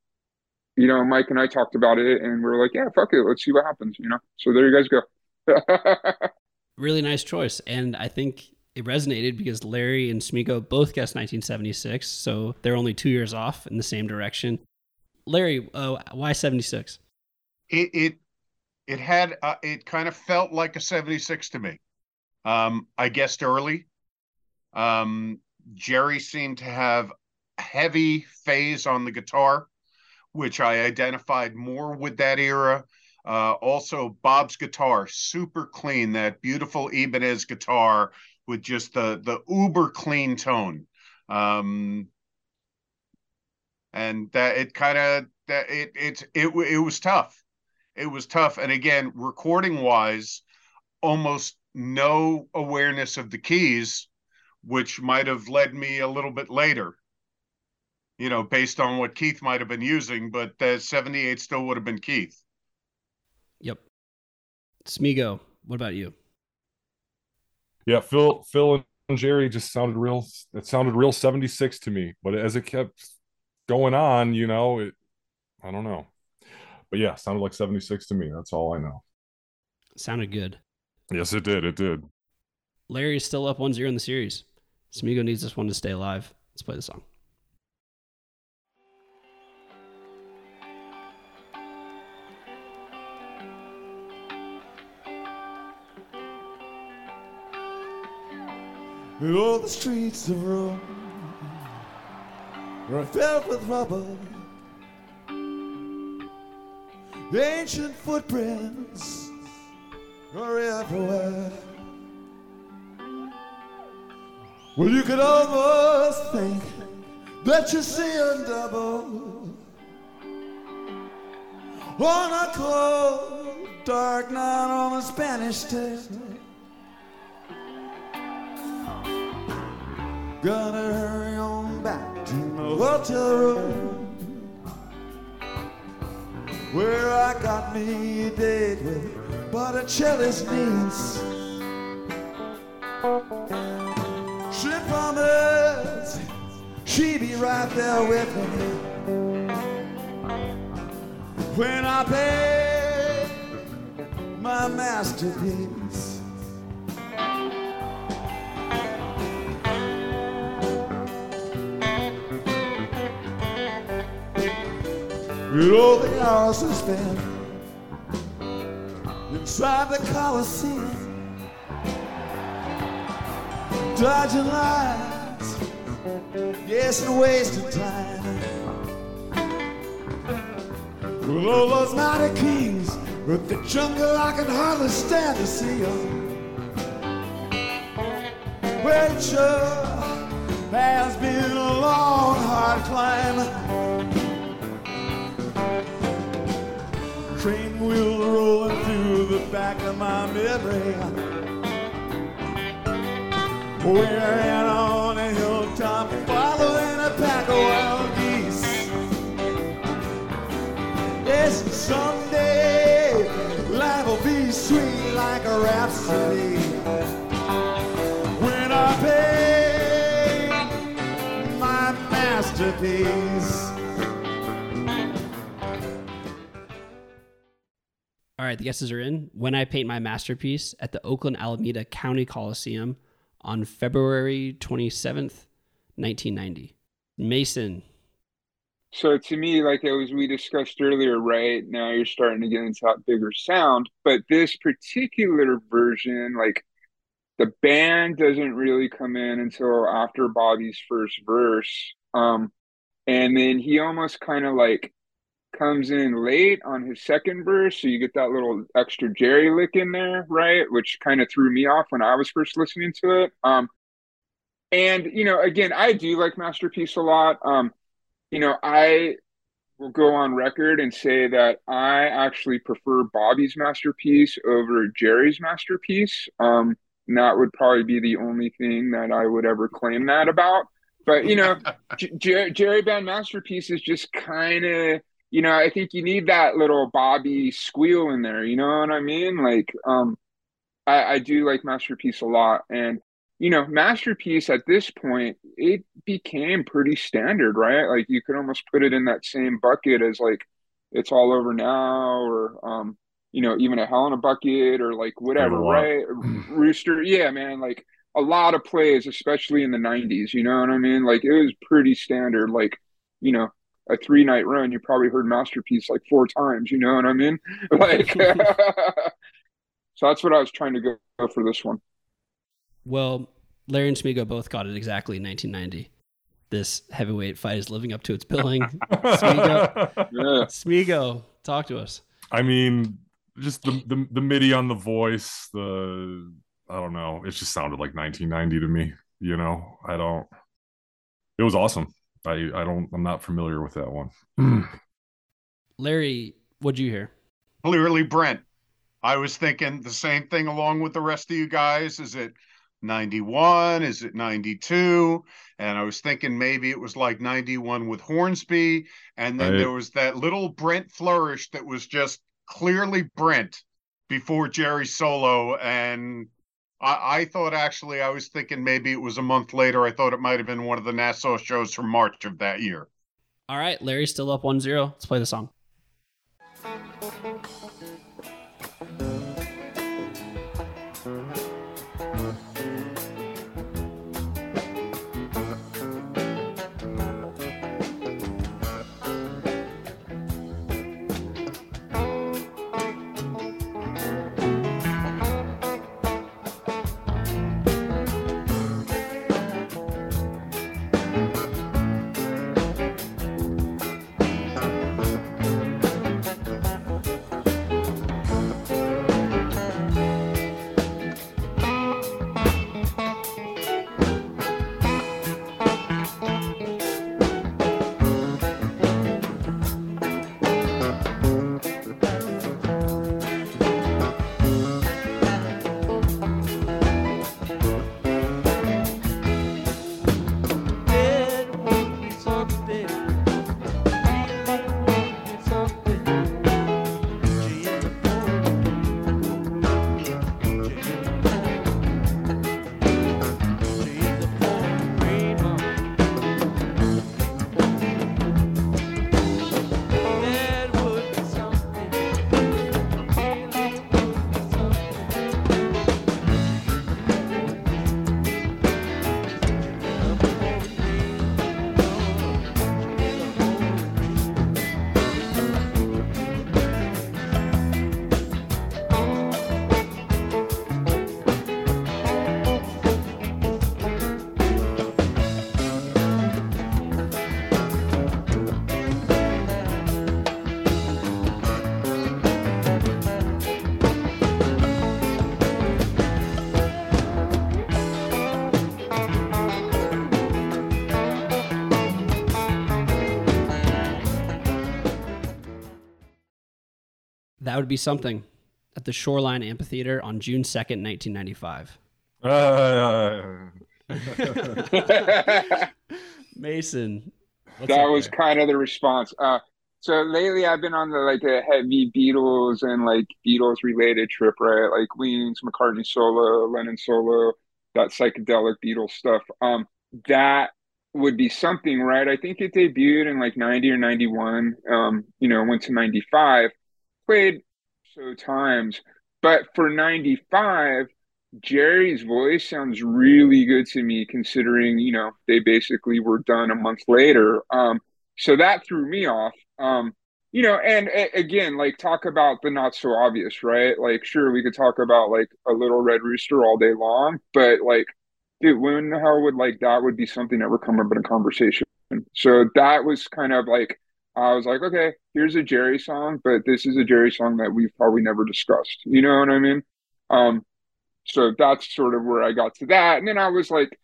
you know, Mike and I talked about it and we are like, yeah, fuck it, let's see what happens, you know. So there you guys go. really nice choice. And I think it resonated because Larry and Smego both guessed 1976. So they're only two years off in the same direction. Larry, uh, why 76? It, it, it had, uh, it kind of felt like a 76 to me. Um, I guessed early. Um, Jerry seemed to have heavy phase on the guitar, which I identified more with that era uh, also, Bob's guitar, super clean. That beautiful Ibanez guitar with just the the uber clean tone. Um, and that it kind of that it it it it was tough. It was tough, and again, recording wise, almost no awareness of the keys, which might have led me a little bit later. You know, based on what Keith might have been using, but the 78 still would have been Keith. Yep. Smego, what about you? Yeah, Phil, Phil and Jerry just sounded real. It sounded real seventy six to me. But as it kept going on, you know, it. I don't know, but yeah, sounded like seventy six to me. That's all I know. Sounded good. Yes, it did. It did. Larry is still up 1-0 in the series. Smego needs this one to stay alive. Let's play the song. And all the streets of Rome filled with rubble. The ancient footprints are everywhere. Well, you could almost think that you're seeing double on a cold, dark night on a Spanish tale. Gonna hurry hotel room Where I got me a date with Botticelli's niece. She promised she'd be right there with me When I pay my masterpiece All the I spent inside the Coliseum, dodging lines, yes, and wasting time. All those mighty kings, with the jungle I can hardly stand to see. Well, sure has been a long, hard climb. Train wheel rolling through the back of my memory. We're out on a hilltop following a pack of wild geese. Yes, someday life will be sweet like a rhapsody. When I pay my masterpiece. Right, the guesses are in. When I paint my masterpiece at the Oakland Alameda County Coliseum on February 27th, 1990. Mason. So to me, like as we discussed earlier, right now you're starting to get into that bigger sound, but this particular version, like the band doesn't really come in until after Bobby's first verse. Um, and then he almost kind of like comes in late on his second verse, so you get that little extra Jerry lick in there, right? Which kind of threw me off when I was first listening to it. Um, and you know, again, I do like Masterpiece a lot. Um, you know, I will go on record and say that I actually prefer Bobby's masterpiece over Jerry's masterpiece. Um, and that would probably be the only thing that I would ever claim that about. But you know, J- Jerry Band masterpiece is just kind of you know, I think you need that little Bobby squeal in there. You know what I mean? Like, um, I, I do like Masterpiece a lot, and you know, Masterpiece at this point it became pretty standard, right? Like you could almost put it in that same bucket as like it's all over now, or um, you know, even a Hell in a Bucket, or like whatever, right? Rooster, yeah, man, like a lot of plays, especially in the '90s. You know what I mean? Like it was pretty standard, like you know a three night run, you probably heard Masterpiece like four times. You know what I mean? Like, so that's what I was trying to go for this one. Well, Larry and Smego both got it exactly in 1990. This heavyweight fight is living up to its billing. Smego, yeah. Smego, talk to us. I mean, just the, the the MIDI on the voice, the I don't know. It just sounded like 1990 to me. You know, I don't. It was awesome. I I don't I'm not familiar with that one. Larry, what'd you hear? Clearly Brent. I was thinking the same thing along with the rest of you guys. Is it 91? Is it 92? And I was thinking maybe it was like 91 with Hornsby. And then right. there was that little Brent flourish that was just clearly Brent before Jerry solo. And I, I, thought actually, I was thinking maybe it was a month later. I thought it might have been one of the Nassau shows from March of that year. All right, Larry's still up 1 0. Let's play the song. That would be something at the Shoreline Amphitheater on June 2nd, 1995. Uh, Mason. that was there? kind of the response. Uh, so lately I've been on the like a heavy Beatles and like Beatles related trip, right? Like Wings, McCartney solo, Lennon solo, that psychedelic Beatles stuff. Um, that would be something, right? I think it debuted in like 90 or 91, um, you know, went to 95 played so times. But for 95, Jerry's voice sounds really good to me considering, you know, they basically were done a month later. Um, so that threw me off. Um, you know, and a- again, like talk about the not so obvious, right? Like, sure, we could talk about like a little red rooster all day long, but like, dude, when how would like that would be something that would come up in a conversation? So that was kind of like I was like, okay, here's a Jerry song, but this is a Jerry song that we've probably never discussed. You know what I mean? Um, so that's sort of where I got to that. And then I was like,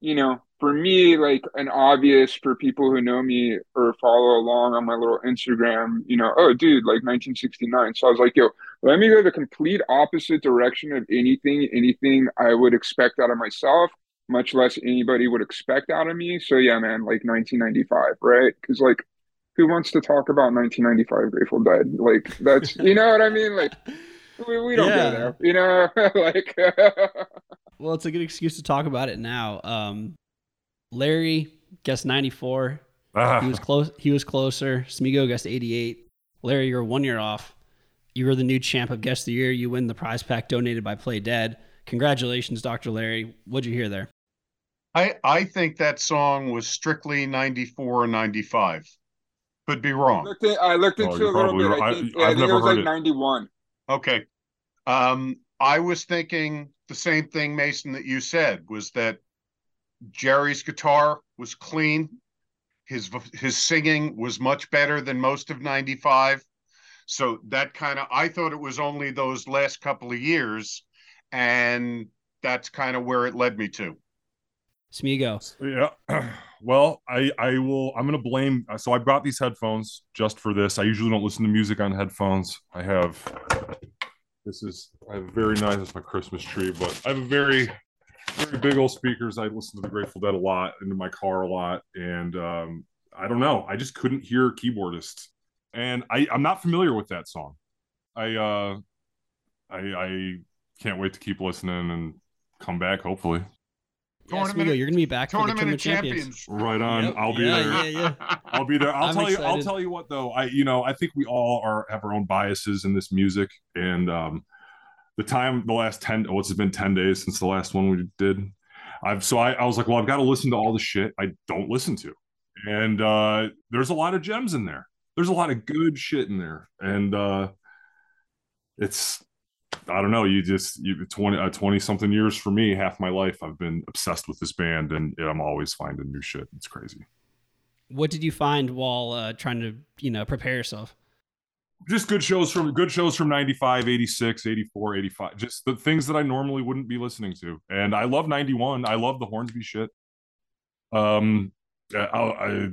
you know, for me, like an obvious for people who know me or follow along on my little Instagram, you know, oh, dude, like 1969. So I was like, yo, let me go the complete opposite direction of anything, anything I would expect out of myself, much less anybody would expect out of me. So yeah, man, like 1995, right? Because like, who wants to talk about 1995 Grateful Dead? Like, that's, you know what I mean? Like, we, we don't Yeah. go there, you know, like, Well, it's a good excuse to talk about it now. Um, Larry guessed 94. Ah, He was close. He was closer. Smego guessed 88. Larry, you're one year off. You were the new champ of Guest of the Year. You win the prize pack donated by Play Dead. Congratulations, Dr. Larry. What'd you hear there? I I think that song was strictly 94 or 95. Could be wrong. looked at, I looked Oh, into you're it a little bit. right. I I- think, yeah, I I've think it never was like it. 91. Okay. Um, I was thinking the same thing, Mason, that you said was that Jerry's guitar was clean. His his singing was much better than most of 95. So that kind of I thought it was only those last couple of years and that's kind of where it led me to. Smego. Yeah. Well, I I will. I'm gonna blame. So I brought these headphones just for this. I usually don't listen to music on headphones. I have. This is. I have very nice. It's my Christmas tree, but I have a very, very big old speakers. I listen to the Grateful Dead a lot, into my car a lot, and um, I don't know. I just couldn't hear keyboardist, and I I'm not familiar with that song. I uh, I I can't wait to keep listening and come back. Hopefully. Yeah, Tournament- Smego, you're gonna be back for the Tournament Tournament of of Champions. Champions. Right on. Yep. I'll be Yeah, there. yeah, yeah. I'll be there. I'll I'm tell you. I'll tell you what though. I you know I think we all are have our own biases in this music, and um, the time the last ten what's it been ten days since the last one we did. I've so I, I was like, well, I've got to listen to all the shit I don't listen to, and uh, there's a lot of gems in there. There's a lot of good shit in there, and uh, it's I don't know. You just you 20 uh, 20 something years for me, half my life I've been obsessed with this band, and I'm always finding new shit. It's crazy. What did you find while uh, trying to, you know, prepare yourself? just good shows from good shows from 95 86 84 85 just the things that i normally wouldn't be listening to and i love 91 i love the hornsby shit um I, I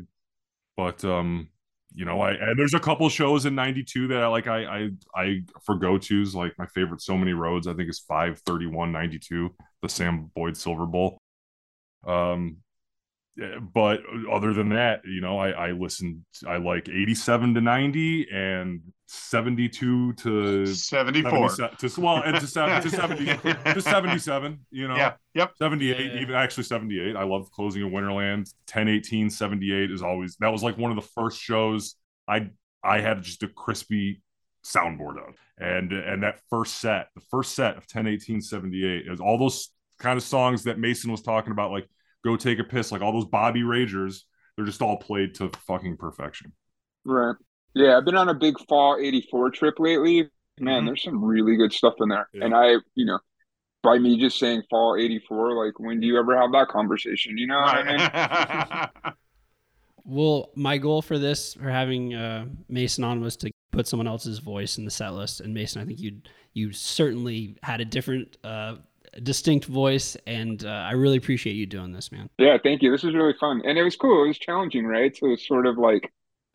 but um you know i and there's a couple shows in 92 that i like i i i for go-to's like my favorite so many roads i think is 531 92 the sam boyd silver bowl. Um but other than that, you know, I, I listened, I like 87 to 90 and 72 to 74. to, well, and to, se- to 70 to 77, you know, Yeah. Yep. 78, Yeah. even actually 78. I love closing in Winterland. 10, 18, 78 is always, that was like one of the first shows I, I had just a crispy soundboard of. And, and that first set, the first set of 10, 18, 78 is all those kind of songs that Mason was talking about, like Go Take a Piss, like all those Bobby Ragers, they're just all played to fucking perfection. Right. Yeah, I've been on a big fall 84 trip lately. Man, Mhm. there's some really good stuff in there. Yeah. And I, you know, by me just saying fall 84, like when do you ever have that conversation? You know what I mean? Well, my goal for this, for having uh, Mason on, was to put someone else's voice in the set list. And Mason, I think you you certainly had a different, uh, distinct voice, and uh, I really appreciate you doing this, man. Yeah, thank you. This was really fun. And it was cool. It was challenging, right? To sort of like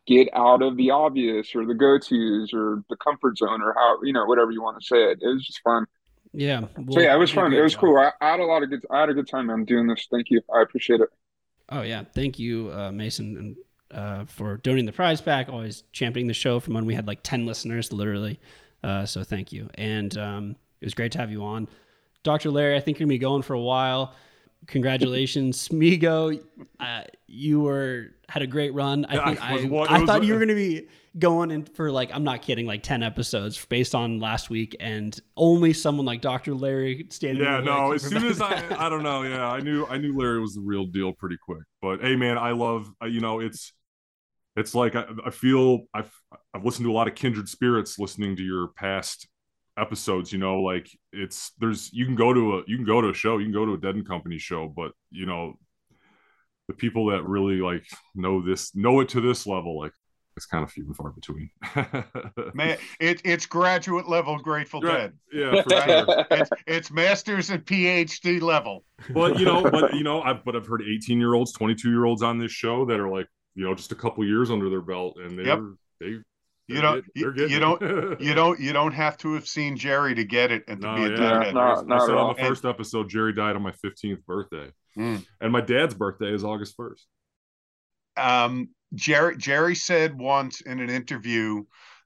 get out of the obvious or the go-tos or the comfort zone or how, you know, whatever you want to say it. It was just fun. Yeah. So yeah, it was you did a fun. It was job. cool. I, I had a lot of good I had a good time, man, doing this. Thank you. I appreciate it. Oh yeah, thank you, uh, Mason, and uh, for donating the prize pack. Always championing the show from when we had like ten listeners, literally. Uh, so thank you, and um, it was great to have you on, Dr. Larry. I think you're gonna be going for a while. congratulations, Smego. Uh, you were had a great run. I think it was I, I thought you were going to be going in for like I'm not kidding, like ten episodes based on last week, and only someone like Dr. Larry standing. Yeah, no. As soon as I, that. I don't know. Yeah, I knew, I knew Larry was the real deal pretty quick. But hey, man, I love, uh, you know, it's, it's like I, I feel I've, I've listened to a lot of kindred spirits listening to your past episodes. You know, like it's there's you can go to a you can go to a show, you can go to a Dead and Company show, but you know, the people that really like know this know it to this level, like it's kind of few and far between. Man, it, it's graduate level Grateful Right. Dead. yeah, for sure. It's, it's masters and PhD level. but you know, but you know, I've but I've heard 18 year olds, 22 year olds on this show that are like, you know, just a couple years under their belt, and they're Yep. they. You don't- get- they're you- you don't- You don't you don't have to have seen Jerry to get it and to No, be a yeah, deadhead. no, I not said on the first episode, Jerry died on my 15th birthday, Mm. and my dad's birthday is August 1st. um, Jerry Jerry said once in an interview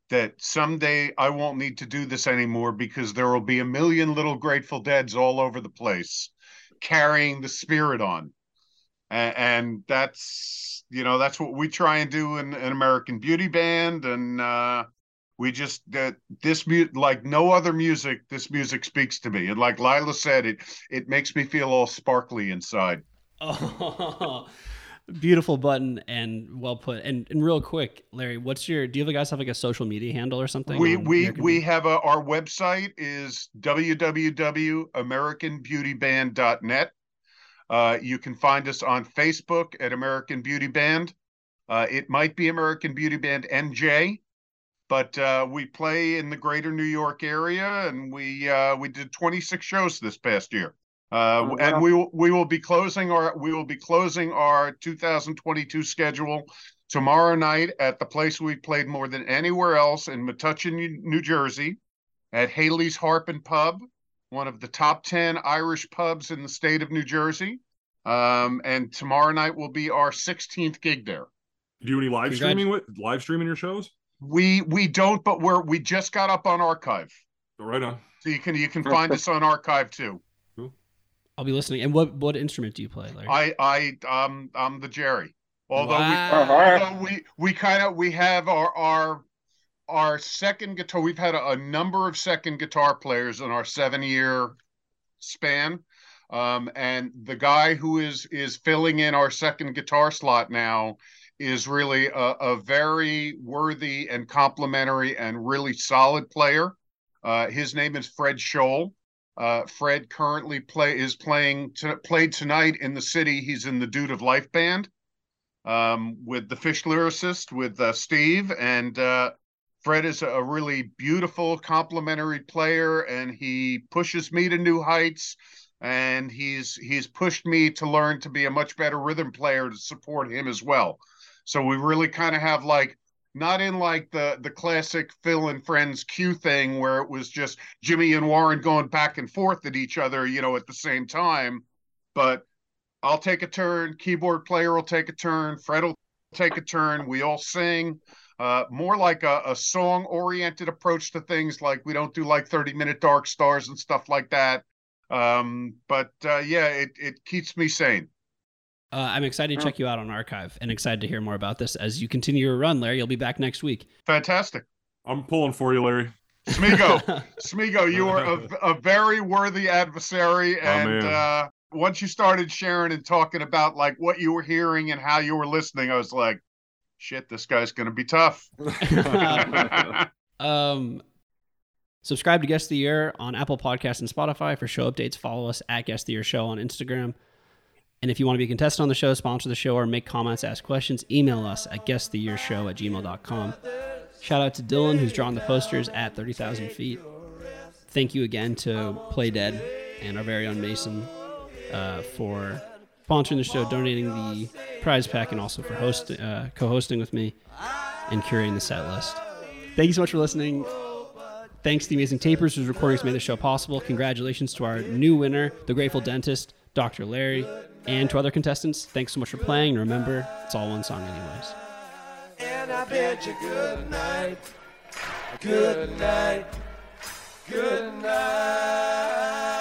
that someday I won't need to do this anymore because there will be a million little Grateful Deads all over the place carrying the spirit on, and, and that's you know that's what we try and do in an American Beauty Band, and uh, we just that this mu- like no other music. This music speaks to me, and like Lila said, it it makes me feel all sparkly inside. Oh, beautiful button and well put. And and real quick, Larry, what's your? Do you guys have like a social media handle or something? we we American we have a our website is www.americanbeautyband.net uh, you can find us on facebook at american beauty band. Uh, it might be american beauty band nj but uh, we play in the greater new york area and we uh, we did 26 shows this past year. Uh, Oh, wow. and we will we will be closing our we will be closing our 2022 schedule tomorrow night at the place we played more than anywhere else in Metuchen, New Jersey, at Hailey's Harp and Pub, one of the top 10 Irish pubs in the state of New Jersey. Um, and tomorrow night will be our 16th gig there. Do you any live Congrats. streaming with live streaming your shows? We we don't, but we're we just got up on archive, right on. so you can you can find us on archive too. I'll be listening. And what what instrument do you play, Larry? I I um I'm the Jerry. Although we although we we kind of we have our our our second guitar we've had a, a number of second guitar players in our seven year span. Um and the guy who is is filling in our second guitar slot now is really a, a very worthy and complimentary and really solid player. Uh his name is fred scholl. Uh fred currently play is playing to, played tonight in the city. He's in the dude of life band um, with the Phish lyricist with uh, Steve. And uh, Fred is a really beautiful complimentary player and he pushes me to new heights and he's he's pushed me to learn to be a much better rhythm player to support him as well. So we really kind of have like not in like the the classic Phil and Friends Q thing where it was just Jimmy and Warren going back and forth at each other, you know, at the same time, but I'll take a turn. Keyboard player will take a turn. Fred will take a turn. We all sing. Uh, more like a, a song oriented approach to things. Like we don't do like 30 minute dark stars and stuff like that. Um, but uh, yeah, it, it keeps me sane. Uh, I'm excited to check you out on Archive and excited to hear more about this as you continue your run, Larry. You'll be back next week. Fantastic. I'm pulling for you, Larry. Smego, Smego, you are a, a very worthy adversary. And man. uh, once you started sharing and talking about like what you were hearing and how you were listening, I was like, shit, this guy's going to be tough. um, subscribe to Guest of the Year on Apple Podcasts and Spotify for show updates. Follow us at Guest of the Year Show on Instagram. And if you want to be a contestant on the show, sponsor the show, or make comments, ask questions, email us at guesttheyearshow at gmail.com. Shout out to Dylan, who's drawn the posters at 30,000 feet. Thank you again to Play Dead and our very own Mason uh, for sponsoring the show, donating the prize pack, and also for host, uh, co-hosting with me and curating the set list. Thank you so much for listening. Thanks to the amazing tapers whose recordings made the show possible. Congratulations to our new winner, the Grateful Dentist, Dr. Larry, and to other contestants. Thanks so much for playing. Remember, it's all one song, anyways. And I bid you good night, good night, good night.